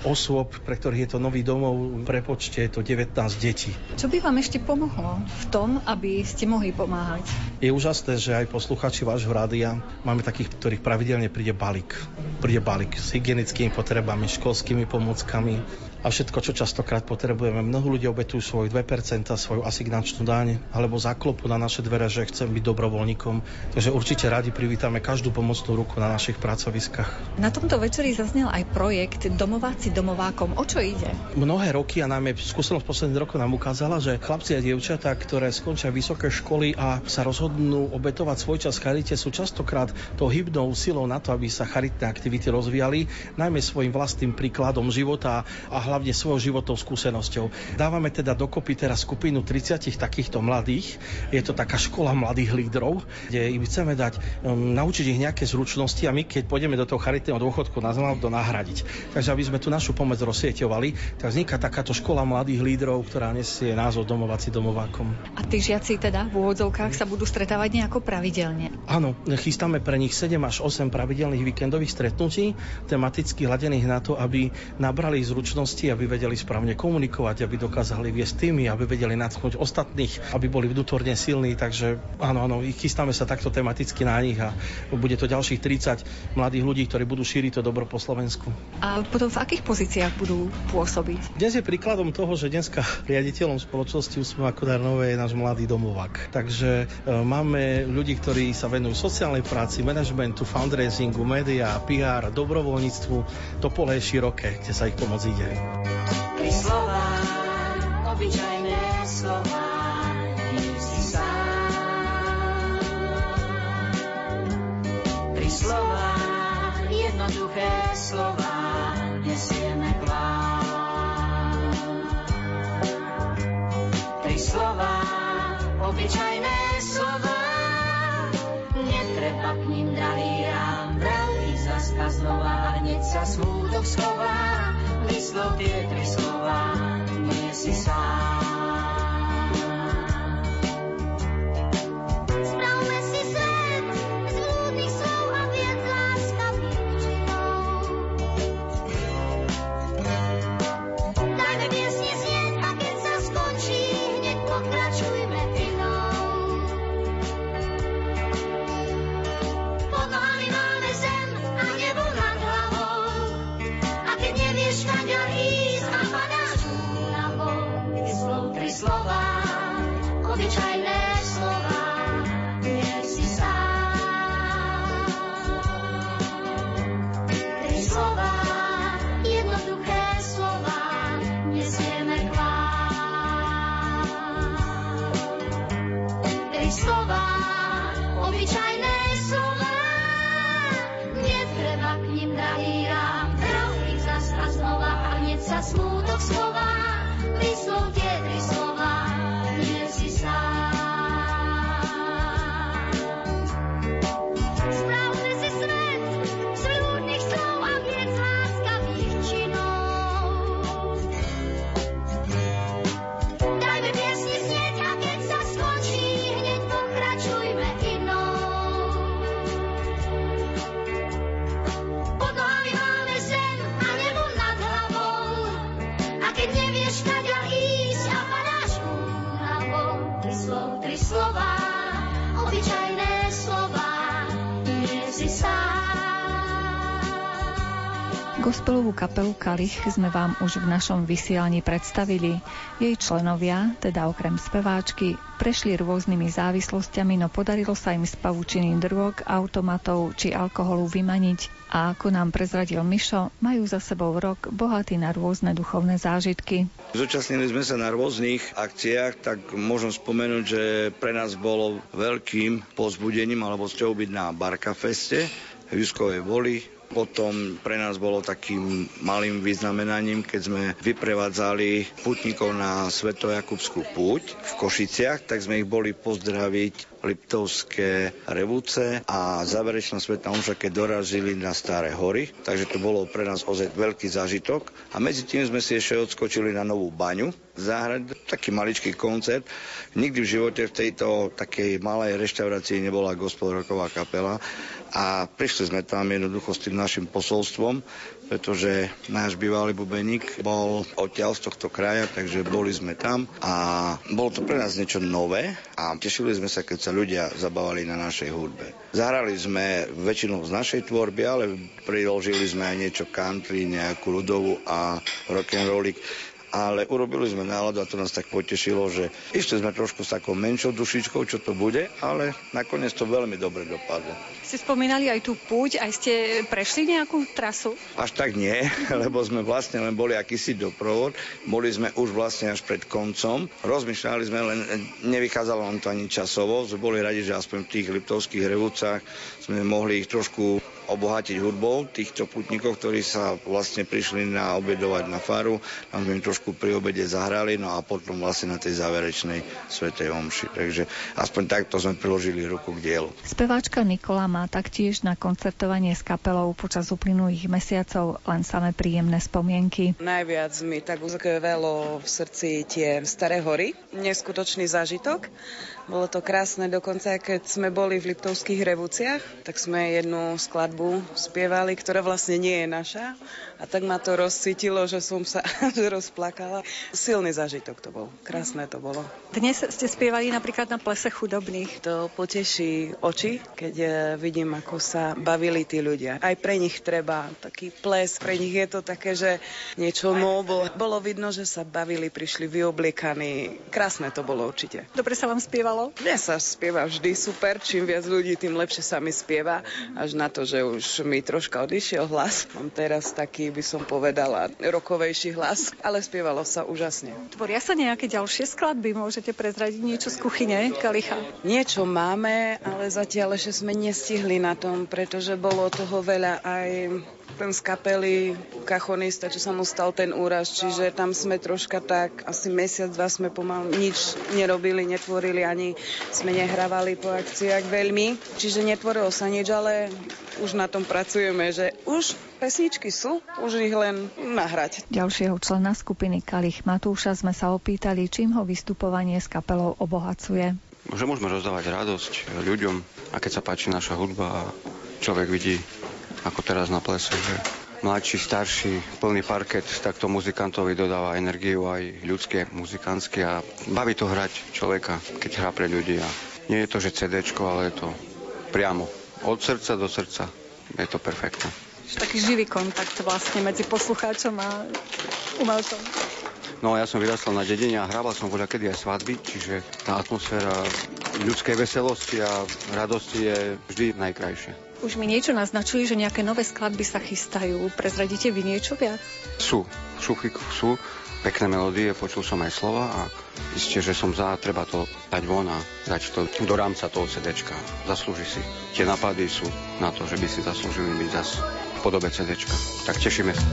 osôb, pre ktorých je to nový domov prepočte je to 19 detí. Čo by vám ešte pomohlo v tom, aby ste mohli pomáhať? Je úžasné, že aj posluchači vášho rádia máme takých, ktorých pravidelne príde balík. Príde balík s hygienickými potrebami, školskými pomockami, a všetko, čo častokrát potrebujeme. Mnoho ľudí obetujú svoj 2%, svoju asignačnú daň alebo zaklopu na naše dvere, že chcem byť dobrovoľníkom. Takže určite radi privítame každú pomocnú ruku na našich pracoviskách. Na tomto večeri zaznel aj projekt Domováci domovákom. O čo ide? Mnohé roky a najmä skúsenosť posledných rokov nám ukázala, že chlapci a dievčatá, ktoré skončia vysoké školy a sa rozhodnú obetovať svoj čas charite, sú častokrát tou hybnou silou na to, aby sa charitné aktivity rozvíjali, najmä svojim vlastným príkladom života a hlavne svojou životnou skúsenosťou. Dávame teda dokopy teraz skupinu 30 takýchto mladých. Je to taká škola mladých lídrov, kde im chceme dať, um, naučiť ich nejaké zručnosti a my, keď pôjdeme do toho charitného dôchodku, nás máme to nahradiť. Takže aby sme tu našu pomoc rozsieťovali, tak vzniká takáto škola mladých lídrov, ktorá nesie názov Domovací domovákom. A tí žiaci teda v úvodzovkách sa budú stretávať nejako pravidelne. Áno, chystáme pre nich 7 až 8 pravidelných víkendových stretnutí, tematicky hladených na to, aby nabrali zručnosti, aby vedeli správne komunikovať, aby dokázali viesť tými, aby vedeli nadchnúť ostatných, aby boli vnútorne silní. Takže áno, áno, chystáme sa takto tematicky na nich a bude to ďalších 30 mladých ľudí, ktorí budú šíriť to dobro po Slovensku. A potom v akých pozíciách budú pôsobiť? Dnes je príkladom toho, že dneska riaditeľom spoločnosti Úsmev Kodarnové je náš mladý domovák. Takže e, máme ľudí, ktorí sa venujú sociálnej práci, manažmentu, fundraisingu, média, PR, dobrovoľníctvu. To pole je široké, kde sa ich pomoc ide. Pri slova, obyčajné slova, si sám. Pri slova, jednoduché slova, nesieme plán. Pri slova, obyčajné slova, netreba k ním drahý rám, veľký zaska znova, hneď sa smútok schová, vyslov tie tri slova, nie si sám. Gospelovú kapelu Kalich sme vám už v našom vysielaní predstavili. Jej členovia, teda okrem speváčky, prešli rôznymi závislosťami, no podarilo sa im z pavučiny drog, automatov či alkoholu vymaniť a ako nám prezradil Mišo, majú za sebou rok bohatý na rôzne duchovné zážitky. Zúčastnili sme sa na rôznych akciách, tak môžem spomenúť, že pre nás bolo veľkým pozbudením alebo sťou byť na Barka Feste v Juskovej Voli potom pre nás bolo takým malým vyznamenaním, keď sme vyprevádzali putníkov na Svetojakubskú púť v Košiciach, tak sme ich boli pozdraviť Liptovské revúce a záverečná svetná omša, keď dorazili na Staré hory. Takže to bolo pre nás ozaj veľký zážitok. A medzi tým sme si ešte odskočili na novú baňu, zahrať taký maličký koncert. Nikdy v živote v tejto takej malej reštaurácii nebola gospel kapela a prišli sme tam jednoducho s tým našim posolstvom, pretože náš bývalý bubeník bol odtiaľ z tohto kraja, takže boli sme tam a bolo to pre nás niečo nové a tešili sme sa, keď sa ľudia zabávali na našej hudbe. Zahrali sme väčšinou z našej tvorby, ale priložili sme aj niečo country, nejakú ľudovú a rock'n'rollik ale urobili sme náladu a to nás tak potešilo, že išli sme trošku s takou menšou dušičkou, čo to bude, ale nakoniec to veľmi dobre dopadlo. Ste spomínali aj tú púť, aj ste prešli nejakú trasu? Až tak nie, lebo sme vlastne len boli akýsi doprovod, boli sme už vlastne až pred koncom, rozmýšľali sme, len nevychádzalo nám to ani časovo, sme boli radi, že aspoň v tých liptovských revúcach sme mohli ich trošku obohatiť hudbou týchto putníkov, ktorí sa vlastne prišli na obedovať na faru. Tam sme im trošku pri obede zahrali, no a potom vlastne na tej záverečnej svetej omši. Takže aspoň takto sme priložili ruku k dielu. Speváčka Nikola má taktiež na koncertovanie s kapelou počas uplynulých mesiacov len samé príjemné spomienky. Najviac mi tak uzkvelo v srdci tie staré hory. Neskutočný zážitok. Bolo to krásne, dokonca keď sme boli v Liptovských revúciach, tak sme jednu skladbu spievali, ktorá vlastne nie je naša. A tak ma to rozcítilo, že som sa rozplakala. Silný zážitok to bol. Krásne to bolo. Dnes ste spievali napríklad na plese chudobných. To poteší oči, keď eh, vidím, ako sa bavili tí ľudia. Aj pre nich treba taký ples, pre nich je to také, že niečo novo. Bolo vidno, že sa bavili, prišli vyobliekaní. Krásne to bolo určite. Dobre sa vám spievalo? spievalo? Mne sa spieva vždy super. Čím viac ľudí, tým lepšie sa mi spieva. Až na to, že už mi troška odišiel hlas. Mám teraz taký, by som povedala, rokovejší hlas. Ale spievalo sa úžasne. Tvoria sa nejaké ďalšie skladby? Môžete prezradiť niečo z kuchyne Kalicha? Niečo máme, ale zatiaľ ešte sme nestihli na tom, pretože bolo toho veľa aj ten z kapely kachonista, čo sa mu stal ten úraz, čiže tam sme troška tak, asi mesiac, dva sme pomaly nič nerobili, netvorili, ani sme nehrávali po akciách veľmi, čiže netvorilo sa nič, ale už na tom pracujeme, že už pesničky sú, už ich len nahrať. Ďalšieho člena skupiny Kalich Matúša sme sa opýtali, čím ho vystupovanie s kapelou obohacuje. Že môžeme rozdávať radosť ľuďom a keď sa páči naša hudba a človek vidí ako teraz na plese, že mladší, starší, plný parket, tak to muzikantovi dodáva energiu aj ľudské, muzikantské a baví to hrať človeka, keď hrá pre ľudí. A nie je to, že CD, ale je to priamo. Od srdca do srdca. Je to perfektné. Taký živý kontakt vlastne medzi poslucháčom a umelcom. No ja som vyrastal na dedine a hrával som voľa kedy aj svadby, čiže tá atmosféra ľudskej veselosti a radosti je vždy najkrajšia. Už mi niečo naznačili, že nejaké nové skladby sa chystajú. Prezradíte vy niečo viac? Sú. V sú pekné melódie, počul som aj slova a isté, že som za, treba to dať von a dať to do rámca toho CDčka. Zaslúži si. Tie napady sú na to, že by si zaslúžili byť zas v podobe CDčka. Tak tešíme sa.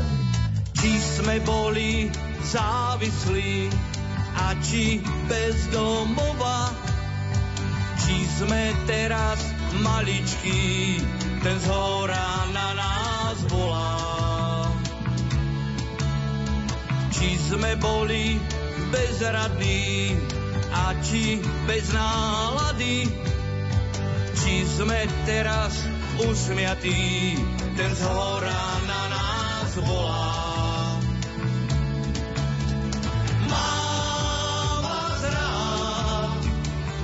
Či sme boli závislí a či bez domova, či sme teraz maličký, ten z hora na nás volá. Či sme boli bezradní a či bez nálady, či sme teraz usmiatí, ten z hora na nás volá. Mám vás rád,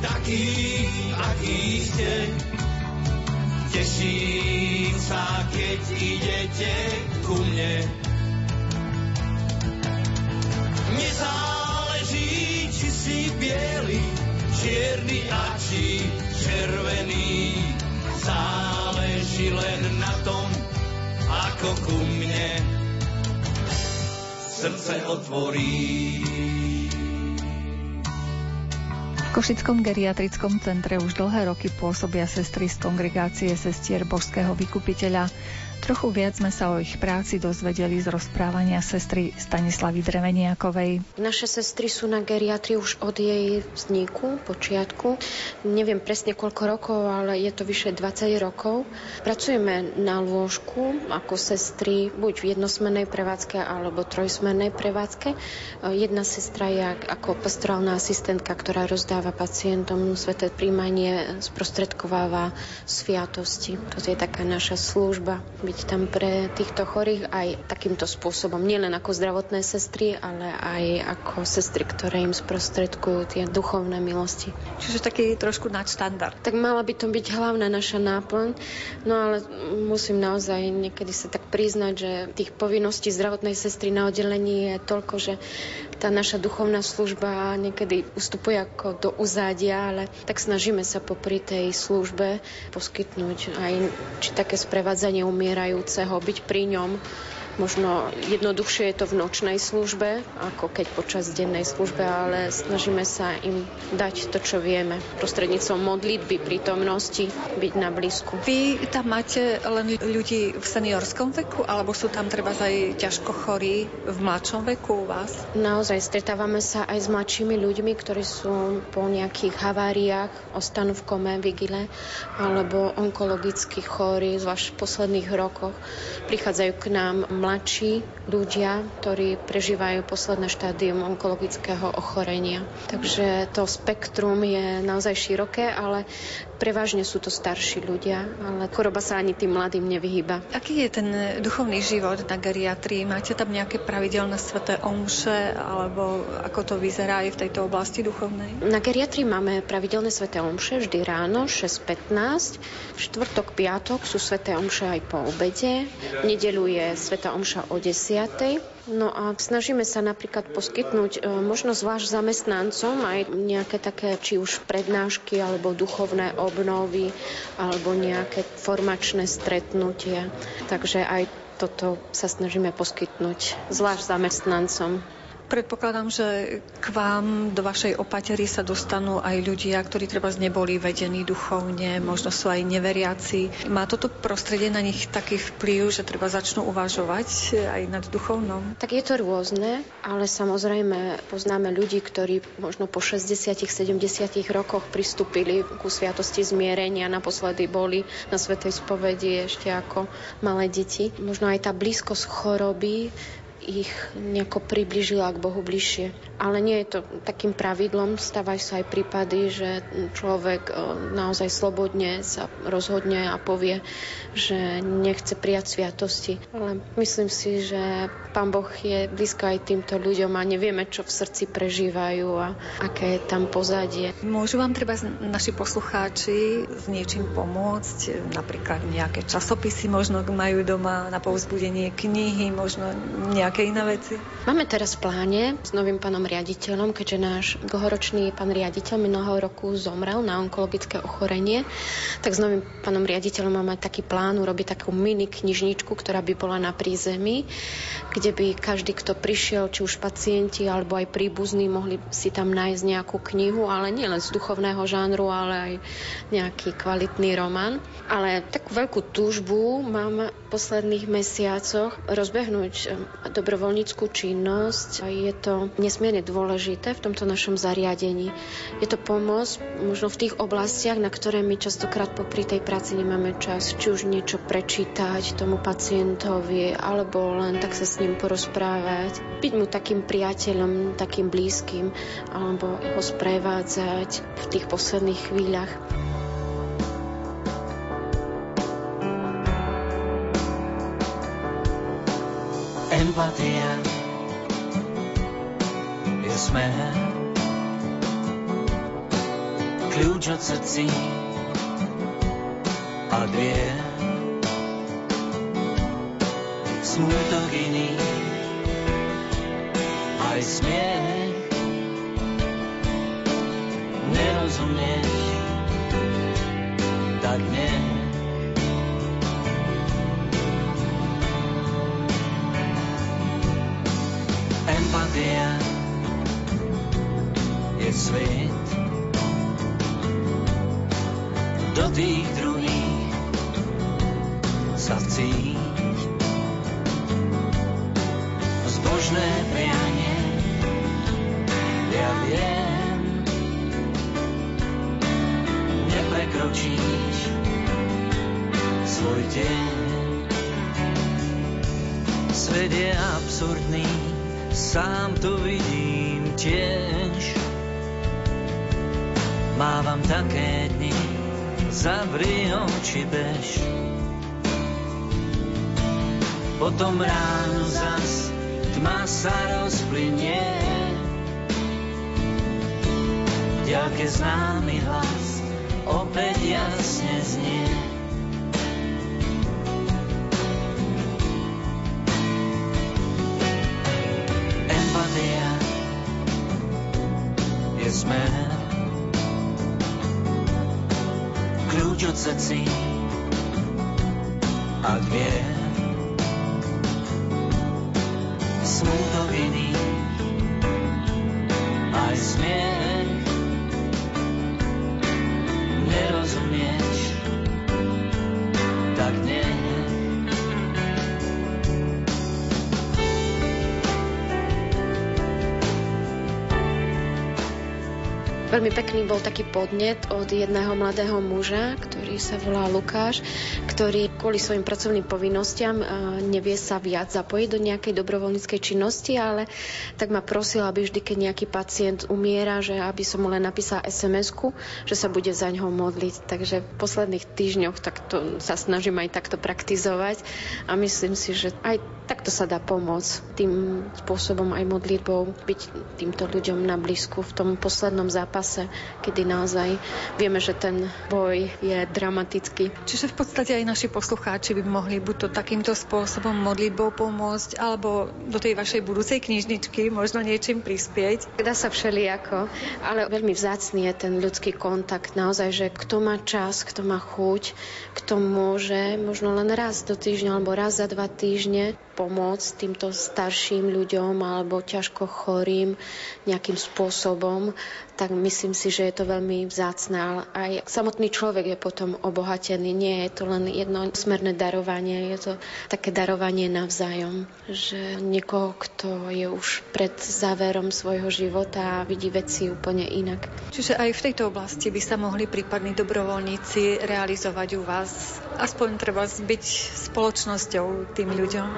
taký, aký ste, Teším sa, keď idete ku mne. Čierny a či červený. Záleží len na tom, ako ku mne srdce otvorí. V Košickom geriatrickom centre už dlhé roky pôsobia sestry z kongregácie sestier Božského vykupiteľa. Trochu viac sme sa o ich práci dozvedeli z rozprávania sestry Stanislavy Dreveniakovej. Naše sestry sú na geriatrii už od jej vzniku, počiatku. Neviem presne koľko rokov, ale je to vyše 20 rokov. Pracujeme na lôžku ako sestry buď v jednosmennej prevádzke alebo trojsmennej prevádzke. Jedna sestra je ako pastorálna asistentka, ktorá rozdáva pacientom sveté príjmanie, sprostredkováva sviatosti. To je taká naša služba byť tam pre týchto chorých aj takýmto spôsobom. Nielen ako zdravotné sestry, ale aj ako sestry, ktoré im sprostredkujú tie duchovné milosti. Čiže taký trošku nadštandard. Tak mala by to byť hlavná naša náplň, no ale musím naozaj niekedy sa tak priznať, že tých povinností zdravotnej sestry na oddelení je toľko, že tá naša duchovná služba niekedy ustupuje ako do uzádia, ale tak snažíme sa popri tej službe poskytnúť aj či také sprevádzanie umiera umierajúceho, byť pri ňom Možno jednoduchšie je to v nočnej službe, ako keď počas dennej službe, ale snažíme sa im dať to, čo vieme. Prostredníctvom modlitby, prítomnosti, byť na blízku. Vy tam máte len ľudí v seniorskom veku, alebo sú tam treba aj ťažko chorí v mladšom veku u vás? Naozaj stretávame sa aj s mladšími ľuďmi, ktorí sú po nejakých haváriách, ostanú v kome, vigile, alebo onkologicky chorí, zvlášť v posledných rokoch. Prichádzajú k nám mladší ľudia, ktorí prežívajú posledné štádium onkologického ochorenia. Takže to spektrum je naozaj široké, ale Prevažne sú to starší ľudia, ale choroba sa ani tým mladým nevyhýba. Aký je ten duchovný život na geriatrii? Máte tam nejaké pravidelné sveté omše, alebo ako to vyzerá aj v tejto oblasti duchovnej? Na geriatrii máme pravidelné sveté omše vždy ráno 6.15. Štvrtok, piatok sú sveté omše aj po obede. V nedelu je sveta omša o 10. No a snažíme sa napríklad poskytnúť e, možno zvlášť zamestnancom aj nejaké také, či už prednášky alebo duchovné obnovy alebo nejaké formačné stretnutia. Takže aj toto sa snažíme poskytnúť zvlášť zamestnancom. Predpokladám, že k vám do vašej opatery sa dostanú aj ľudia, ktorí treba neboli vedení duchovne, možno sú aj neveriaci. Má toto prostredie na nich taký vplyv, že treba začnú uvažovať aj nad duchovnom? Tak je to rôzne, ale samozrejme poznáme ľudí, ktorí možno po 60-70 rokoch pristúpili ku sviatosti zmierenia, naposledy boli na Svetej spovedi ešte ako malé deti. Možno aj tá blízkosť choroby ich nejako približila k Bohu bližšie ale nie je to takým pravidlom. Stávajú sa aj prípady, že človek e, naozaj slobodne sa rozhodne a povie, že nechce prijať sviatosti. Ale myslím si, že Pán Boh je blízko aj týmto ľuďom a nevieme, čo v srdci prežívajú a aké je tam pozadie. Môžu vám treba naši poslucháči s niečím pomôcť? Napríklad nejaké časopisy možno majú doma na povzbudenie knihy, možno nejaké iné veci? Máme teraz v pláne s novým pánom riaditeľom, keďže náš dlhoročný pán riaditeľ minulého roku zomrel na onkologické ochorenie, tak s novým pánom riaditeľom máme taký plán urobiť takú mini knižničku, ktorá by bola na prízemí, kde by každý, kto prišiel, či už pacienti alebo aj príbuzní, mohli si tam nájsť nejakú knihu, ale nie len z duchovného žánru, ale aj nejaký kvalitný román. Ale takú veľkú túžbu mám v posledných mesiacoch rozbehnúť eh, dobrovoľníckú činnosť. Je to nesmierne dôležité v tomto našom zariadení. Je to pomoc možno v tých oblastiach, na ktoré my častokrát popri tej práci nemáme čas, či už niečo prečítať tomu pacientovi, alebo len tak sa s ním porozprávať, byť mu takým priateľom, takým blízkym, alebo ho sprevádzať v tých posledných chvíľach. Empatia. Smer. Kľúč od srdcí a dvier Smutok iný. Aj smiech. Nerozumieš tak nie Empatia svet. Do tých druhých sa vcíť zbožné prianie ja viem neprekročíš svoj deň. Svet je absurdný sám to vidím tiež Mávam také dni, zavri oči bež. Potom ráno zas tma sa rozplynie. Ďalke známy hlas opäť jasne znie. Srdcí a dvier. smútok iný, aj smiech. Nerozumieš, tak nie. Veľmi pekný bol taký podnet od jedného mladého muža, ktorý sa volá Lukáš, ktorý kvôli svojim pracovným povinnostiam nevie sa viac zapojiť do nejakej dobrovoľníckej činnosti, ale tak ma prosil, aby vždy, keď nejaký pacient umiera, že aby som mu len napísala SMS-ku, že sa bude za ňoho modliť. Takže v posledných týždňoch takto sa snažím aj takto praktizovať a myslím si, že aj takto sa dá pomôcť tým spôsobom aj modlitbou byť týmto ľuďom na blízku v tom poslednom zápase, kedy naozaj vieme, že ten boj je dramatický. Čiže v podstate aj naši poslucháči by mohli buď to takýmto spôsobom modlitbou pomôcť, alebo do tej vašej budúcej knižničky možno niečím prispieť. Dá sa všelijako, ale veľmi vzácný je ten ľudský kontakt. Naozaj, že kto má čas, kto má chuť, kto môže možno len raz do týždňa alebo raz za dva týždne pomôcť týmto starším ľuďom alebo ťažko chorým nejakým spôsobom, tak myslím si, že je to veľmi vzácne. Ale aj samotný človek je potom obohatený. Nie je to len jedno smerné darovanie, je to také darovanie navzájom. Že niekoho, kto je už pred záverom svojho života a vidí veci úplne inak. Čiže aj v tejto oblasti by sa mohli prípadní dobrovoľníci realizovať u vás aspoň treba byť spoločnosťou tým ľuďom.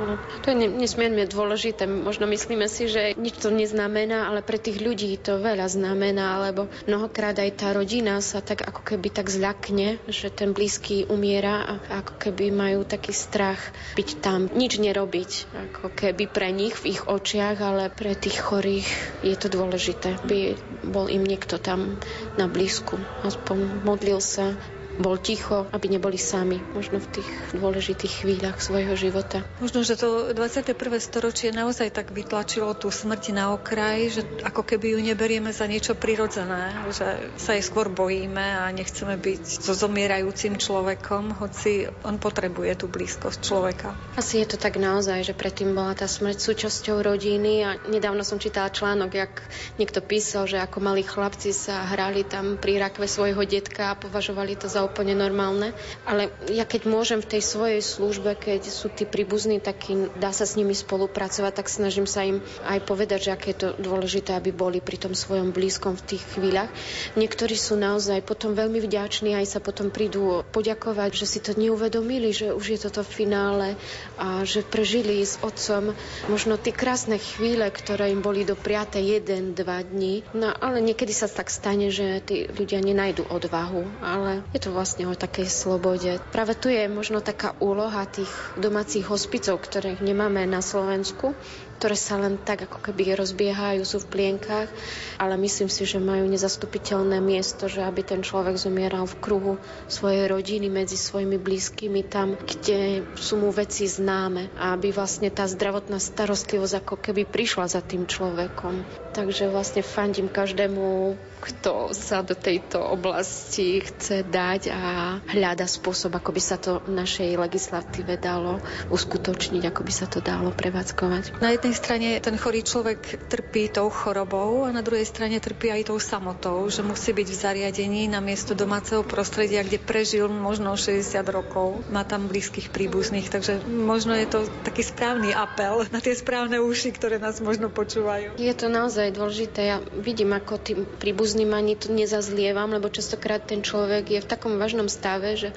To je nesmierne dôležité. Možno myslíme si, že nič to neznamená, ale pre tých ľudí to veľa znamená, lebo mnohokrát aj tá rodina sa tak ako keby tak zľakne, že ten blízky umiera a ako keby majú taký strach byť tam, nič nerobiť, ako keby pre nich v ich očiach, ale pre tých chorých je to dôležité, by bol im niekto tam na blízku, aspoň modlil sa, bol ticho, aby neboli sami, možno v tých dôležitých chvíľach svojho života. Možno, že to 21. storočie naozaj tak vytlačilo tú smrť na okraj, že ako keby ju neberieme za niečo prirodzené, že sa jej skôr bojíme a nechceme byť so zomierajúcim človekom, hoci on potrebuje tú blízkosť človeka. Asi je to tak naozaj, že predtým bola tá smrť súčasťou rodiny a nedávno som čítala článok, jak niekto písal, že ako malí chlapci sa hrali tam pri rakve svojho detka a považovali to za úplne normálne. Ale ja keď môžem v tej svojej službe, keď sú tí príbuzní, tak dá sa s nimi spolupracovať, tak snažím sa im aj povedať, že aké je to dôležité, aby boli pri tom svojom blízkom v tých chvíľach. Niektorí sú naozaj potom veľmi vďační, aj sa potom prídu poďakovať, že si to neuvedomili, že už je toto finále a že prežili s otcom možno tie krásne chvíle, ktoré im boli dopriate jeden, dva dní. No ale niekedy sa tak stane, že tí ľudia nenajdu odvahu, ale je to vlastne o takej slobode. Práve tu je možno taká úloha tých domácich hospicov, ktorých nemáme na Slovensku, ktoré sa len tak ako keby rozbiehajú, sú v plienkách, ale myslím si, že majú nezastupiteľné miesto, že aby ten človek zomieral v kruhu svojej rodiny, medzi svojimi blízkymi, tam, kde sú mu veci známe a aby vlastne tá zdravotná starostlivosť ako keby prišla za tým človekom. Takže vlastne fandím každému, kto sa do tejto oblasti chce dať a hľada spôsob, ako by sa to v našej legislatíve dalo uskutočniť, ako by sa to dalo prevádzkovať. Na jednej jednej strane ten chorý človek trpí tou chorobou a na druhej strane trpí aj tou samotou, že musí byť v zariadení na miesto domáceho prostredia, kde prežil možno 60 rokov. Má tam blízkych príbuzných, takže možno je to taký správny apel na tie správne uši, ktoré nás možno počúvajú. Je to naozaj dôležité. Ja vidím, ako tým príbuzným ani to nezazlievam, lebo častokrát ten človek je v takom vážnom stave, že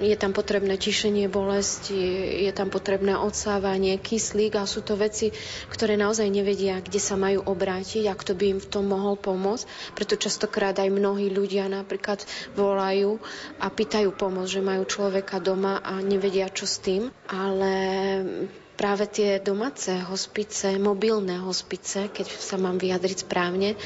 je tam potrebné tišenie bolesti, je tam potrebné odsávanie, kyslík a sú to veci, ktoré naozaj nevedia, kde sa majú obrátiť a kto by im v tom mohol pomôcť. Preto častokrát aj mnohí ľudia napríklad volajú a pýtajú pomoc, že majú človeka doma a nevedia, čo s tým. Ale práve tie domáce hospice, mobilné hospice, keď sa mám vyjadriť správne,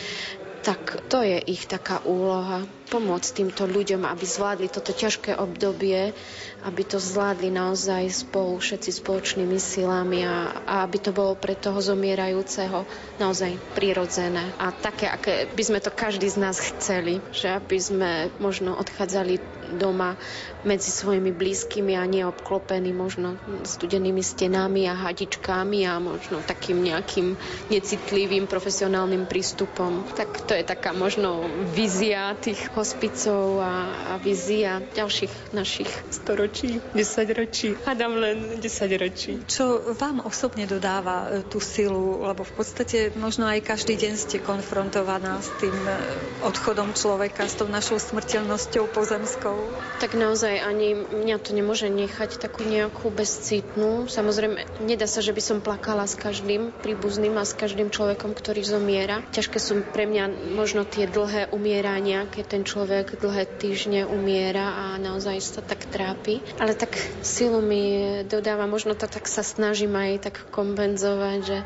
tak to je ich taká úloha pomôcť týmto ľuďom, aby zvládli toto ťažké obdobie, aby to zvládli naozaj spolu, všetci spoločnými silami a, a aby to bolo pre toho zomierajúceho naozaj prirodzené a také, aké by sme to každý z nás chceli, že aby sme možno odchádzali doma medzi svojimi blízkymi a neobklopení možno studenými stenami a hadičkami a možno takým nejakým necitlivým profesionálnym prístupom. Tak to je taká možno vízia tých hospicov a, a vízia ďalších našich storočí, desaťročí. Hádam len desaťročí. Čo vám osobne dodáva e, tú silu, lebo v podstate možno aj každý deň ste konfrontovaná s tým e, odchodom človeka, s tou našou smrteľnosťou pozemskou? Tak naozaj ani mňa to nemôže nechať takú nejakú bezcitnú. Samozrejme, nedá sa, že by som plakala s každým príbuzným a s každým človekom, ktorý zomiera. Ťažké sú pre mňa možno tie dlhé umierania, keď ten človek dlhé týždne umiera a naozaj sa tak trápi. Ale tak silu mi dodáva, možno to tak sa snažím aj tak kompenzovať, že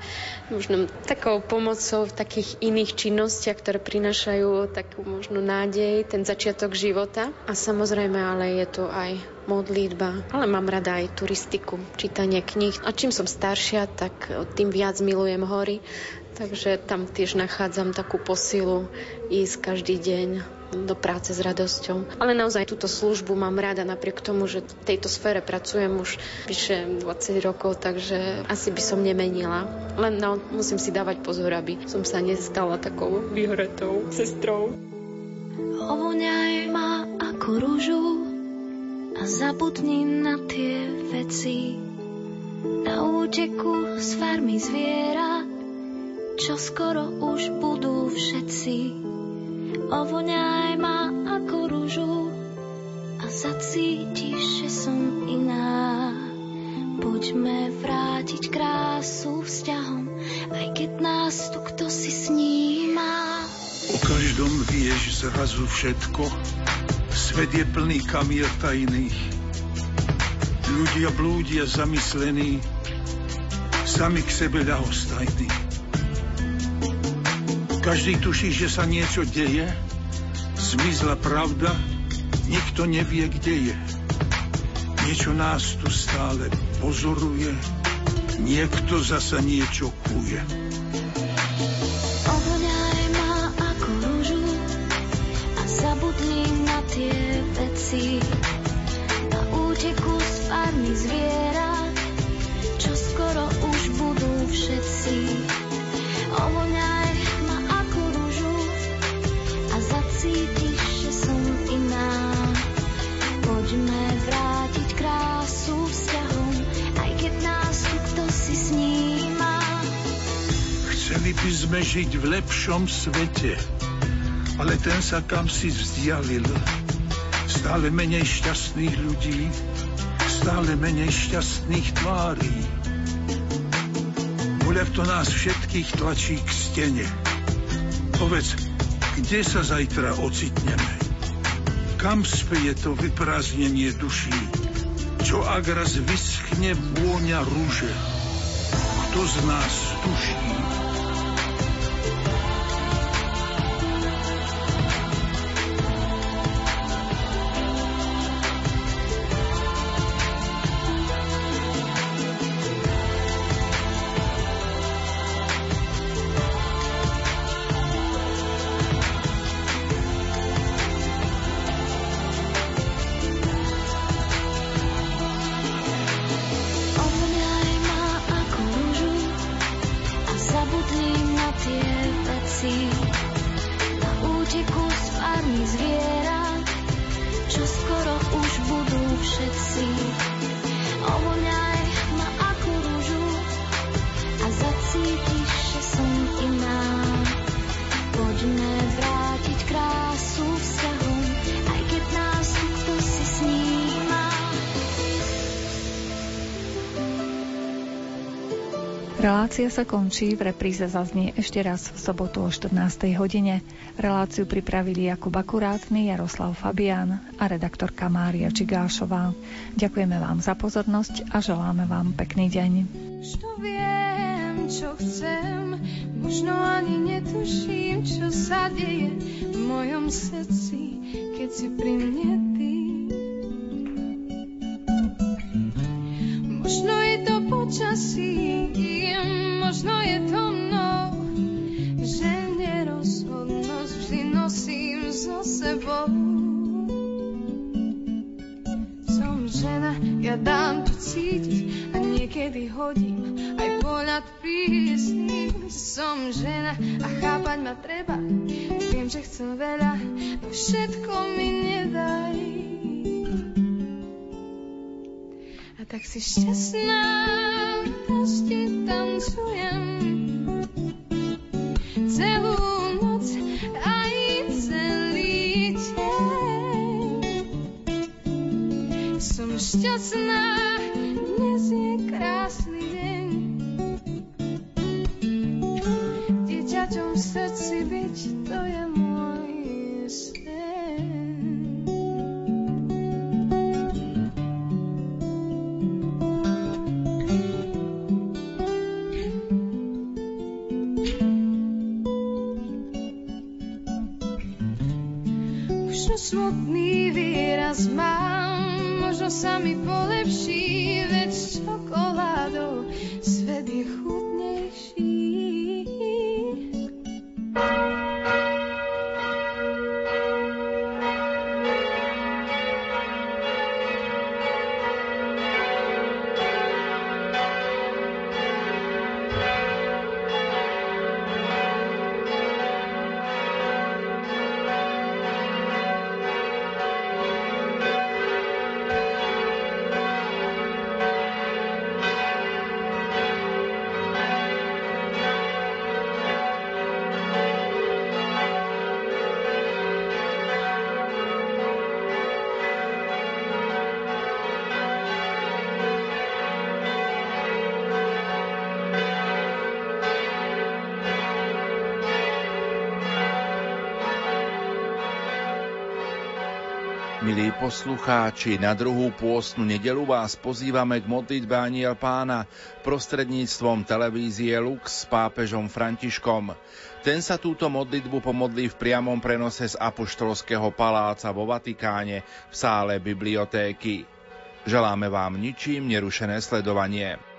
možno takou pomocou v takých iných činnostiach, ktoré prinašajú takú možno nádej, ten začiatok života. A samozrejme ale je to aj modlitba, ale mám rada aj turistiku, čítanie kníh. A čím som staršia, tak tým viac milujem hory, takže tam tiež nachádzam takú posilu ísť každý deň do práce s radosťou. Ale naozaj túto službu mám rada napriek tomu, že v tejto sfére pracujem už vyše 20 rokov, takže asi by som nemenila. Len no, musím si dávať pozor, aby som sa nestala takou vyhretou sestrou. Ovoňaj ma ako rúžu a zabudni na tie veci. Na úteku z farmy zviera, čo skoro už budú všetci. Ovoňaj ma ako rúžu a zacítiš, že som iná. Poďme vrátiť krásu vzťahom, aj keď nás tu kto si sníma. O každom vieš zrazu všetko, svet je plný kamier tajných. Ľudia blúdia zamyslení, sami k sebe ľahostajní. Každý tuší, že sa niečo deje, zmizla pravda, nikto nevie, kde je. Niečo nás tu stále pozoruje, niekto zasa niečo kuje. Sme žiť v lepšom svete, ale ten sa kam si vzdialil Stále menej šťastných ľudí, stále menej šťastných tvárí. Voľak to nás všetkých tlačí k stene. Povedz, kde sa zajtra ocitneme? Kam speje to vyprázdnenie duší? Čo ak raz vyschne vôňa rúže? Kto z nás tuší? Relácia sa končí, v repríze zaznie ešte raz v sobotu o 14. hodine. Reláciu pripravili Jakub Akurátny, Jaroslav Fabián a redaktorka Mária Čigášová. Ďakujeme vám za pozornosť a želáme vám pekný deň. Čo viem, čo chcem, možno ani netuším, čo sa deje v mojom srdci keď si pri mne počasí, možno je to mnou, že nerozhodnosť vždy nosím so sebou. Som žena, ja dám to cítiť a niekedy hodím aj pohľad prísny. Som žena a chápať ma treba, viem, že chcem veľa, no všetko mi nedaj. Tak si šťastná, ešte tancujem celú noc aj celý deň. Som šťastná, dnes je krásny poslucháči, na druhú pôstnu nedelu vás pozývame k modlitbe Aniel Pána prostredníctvom televízie Lux s pápežom Františkom. Ten sa túto modlitbu pomodlí v priamom prenose z Apoštolského paláca vo Vatikáne v sále bibliotéky. Želáme vám ničím nerušené sledovanie.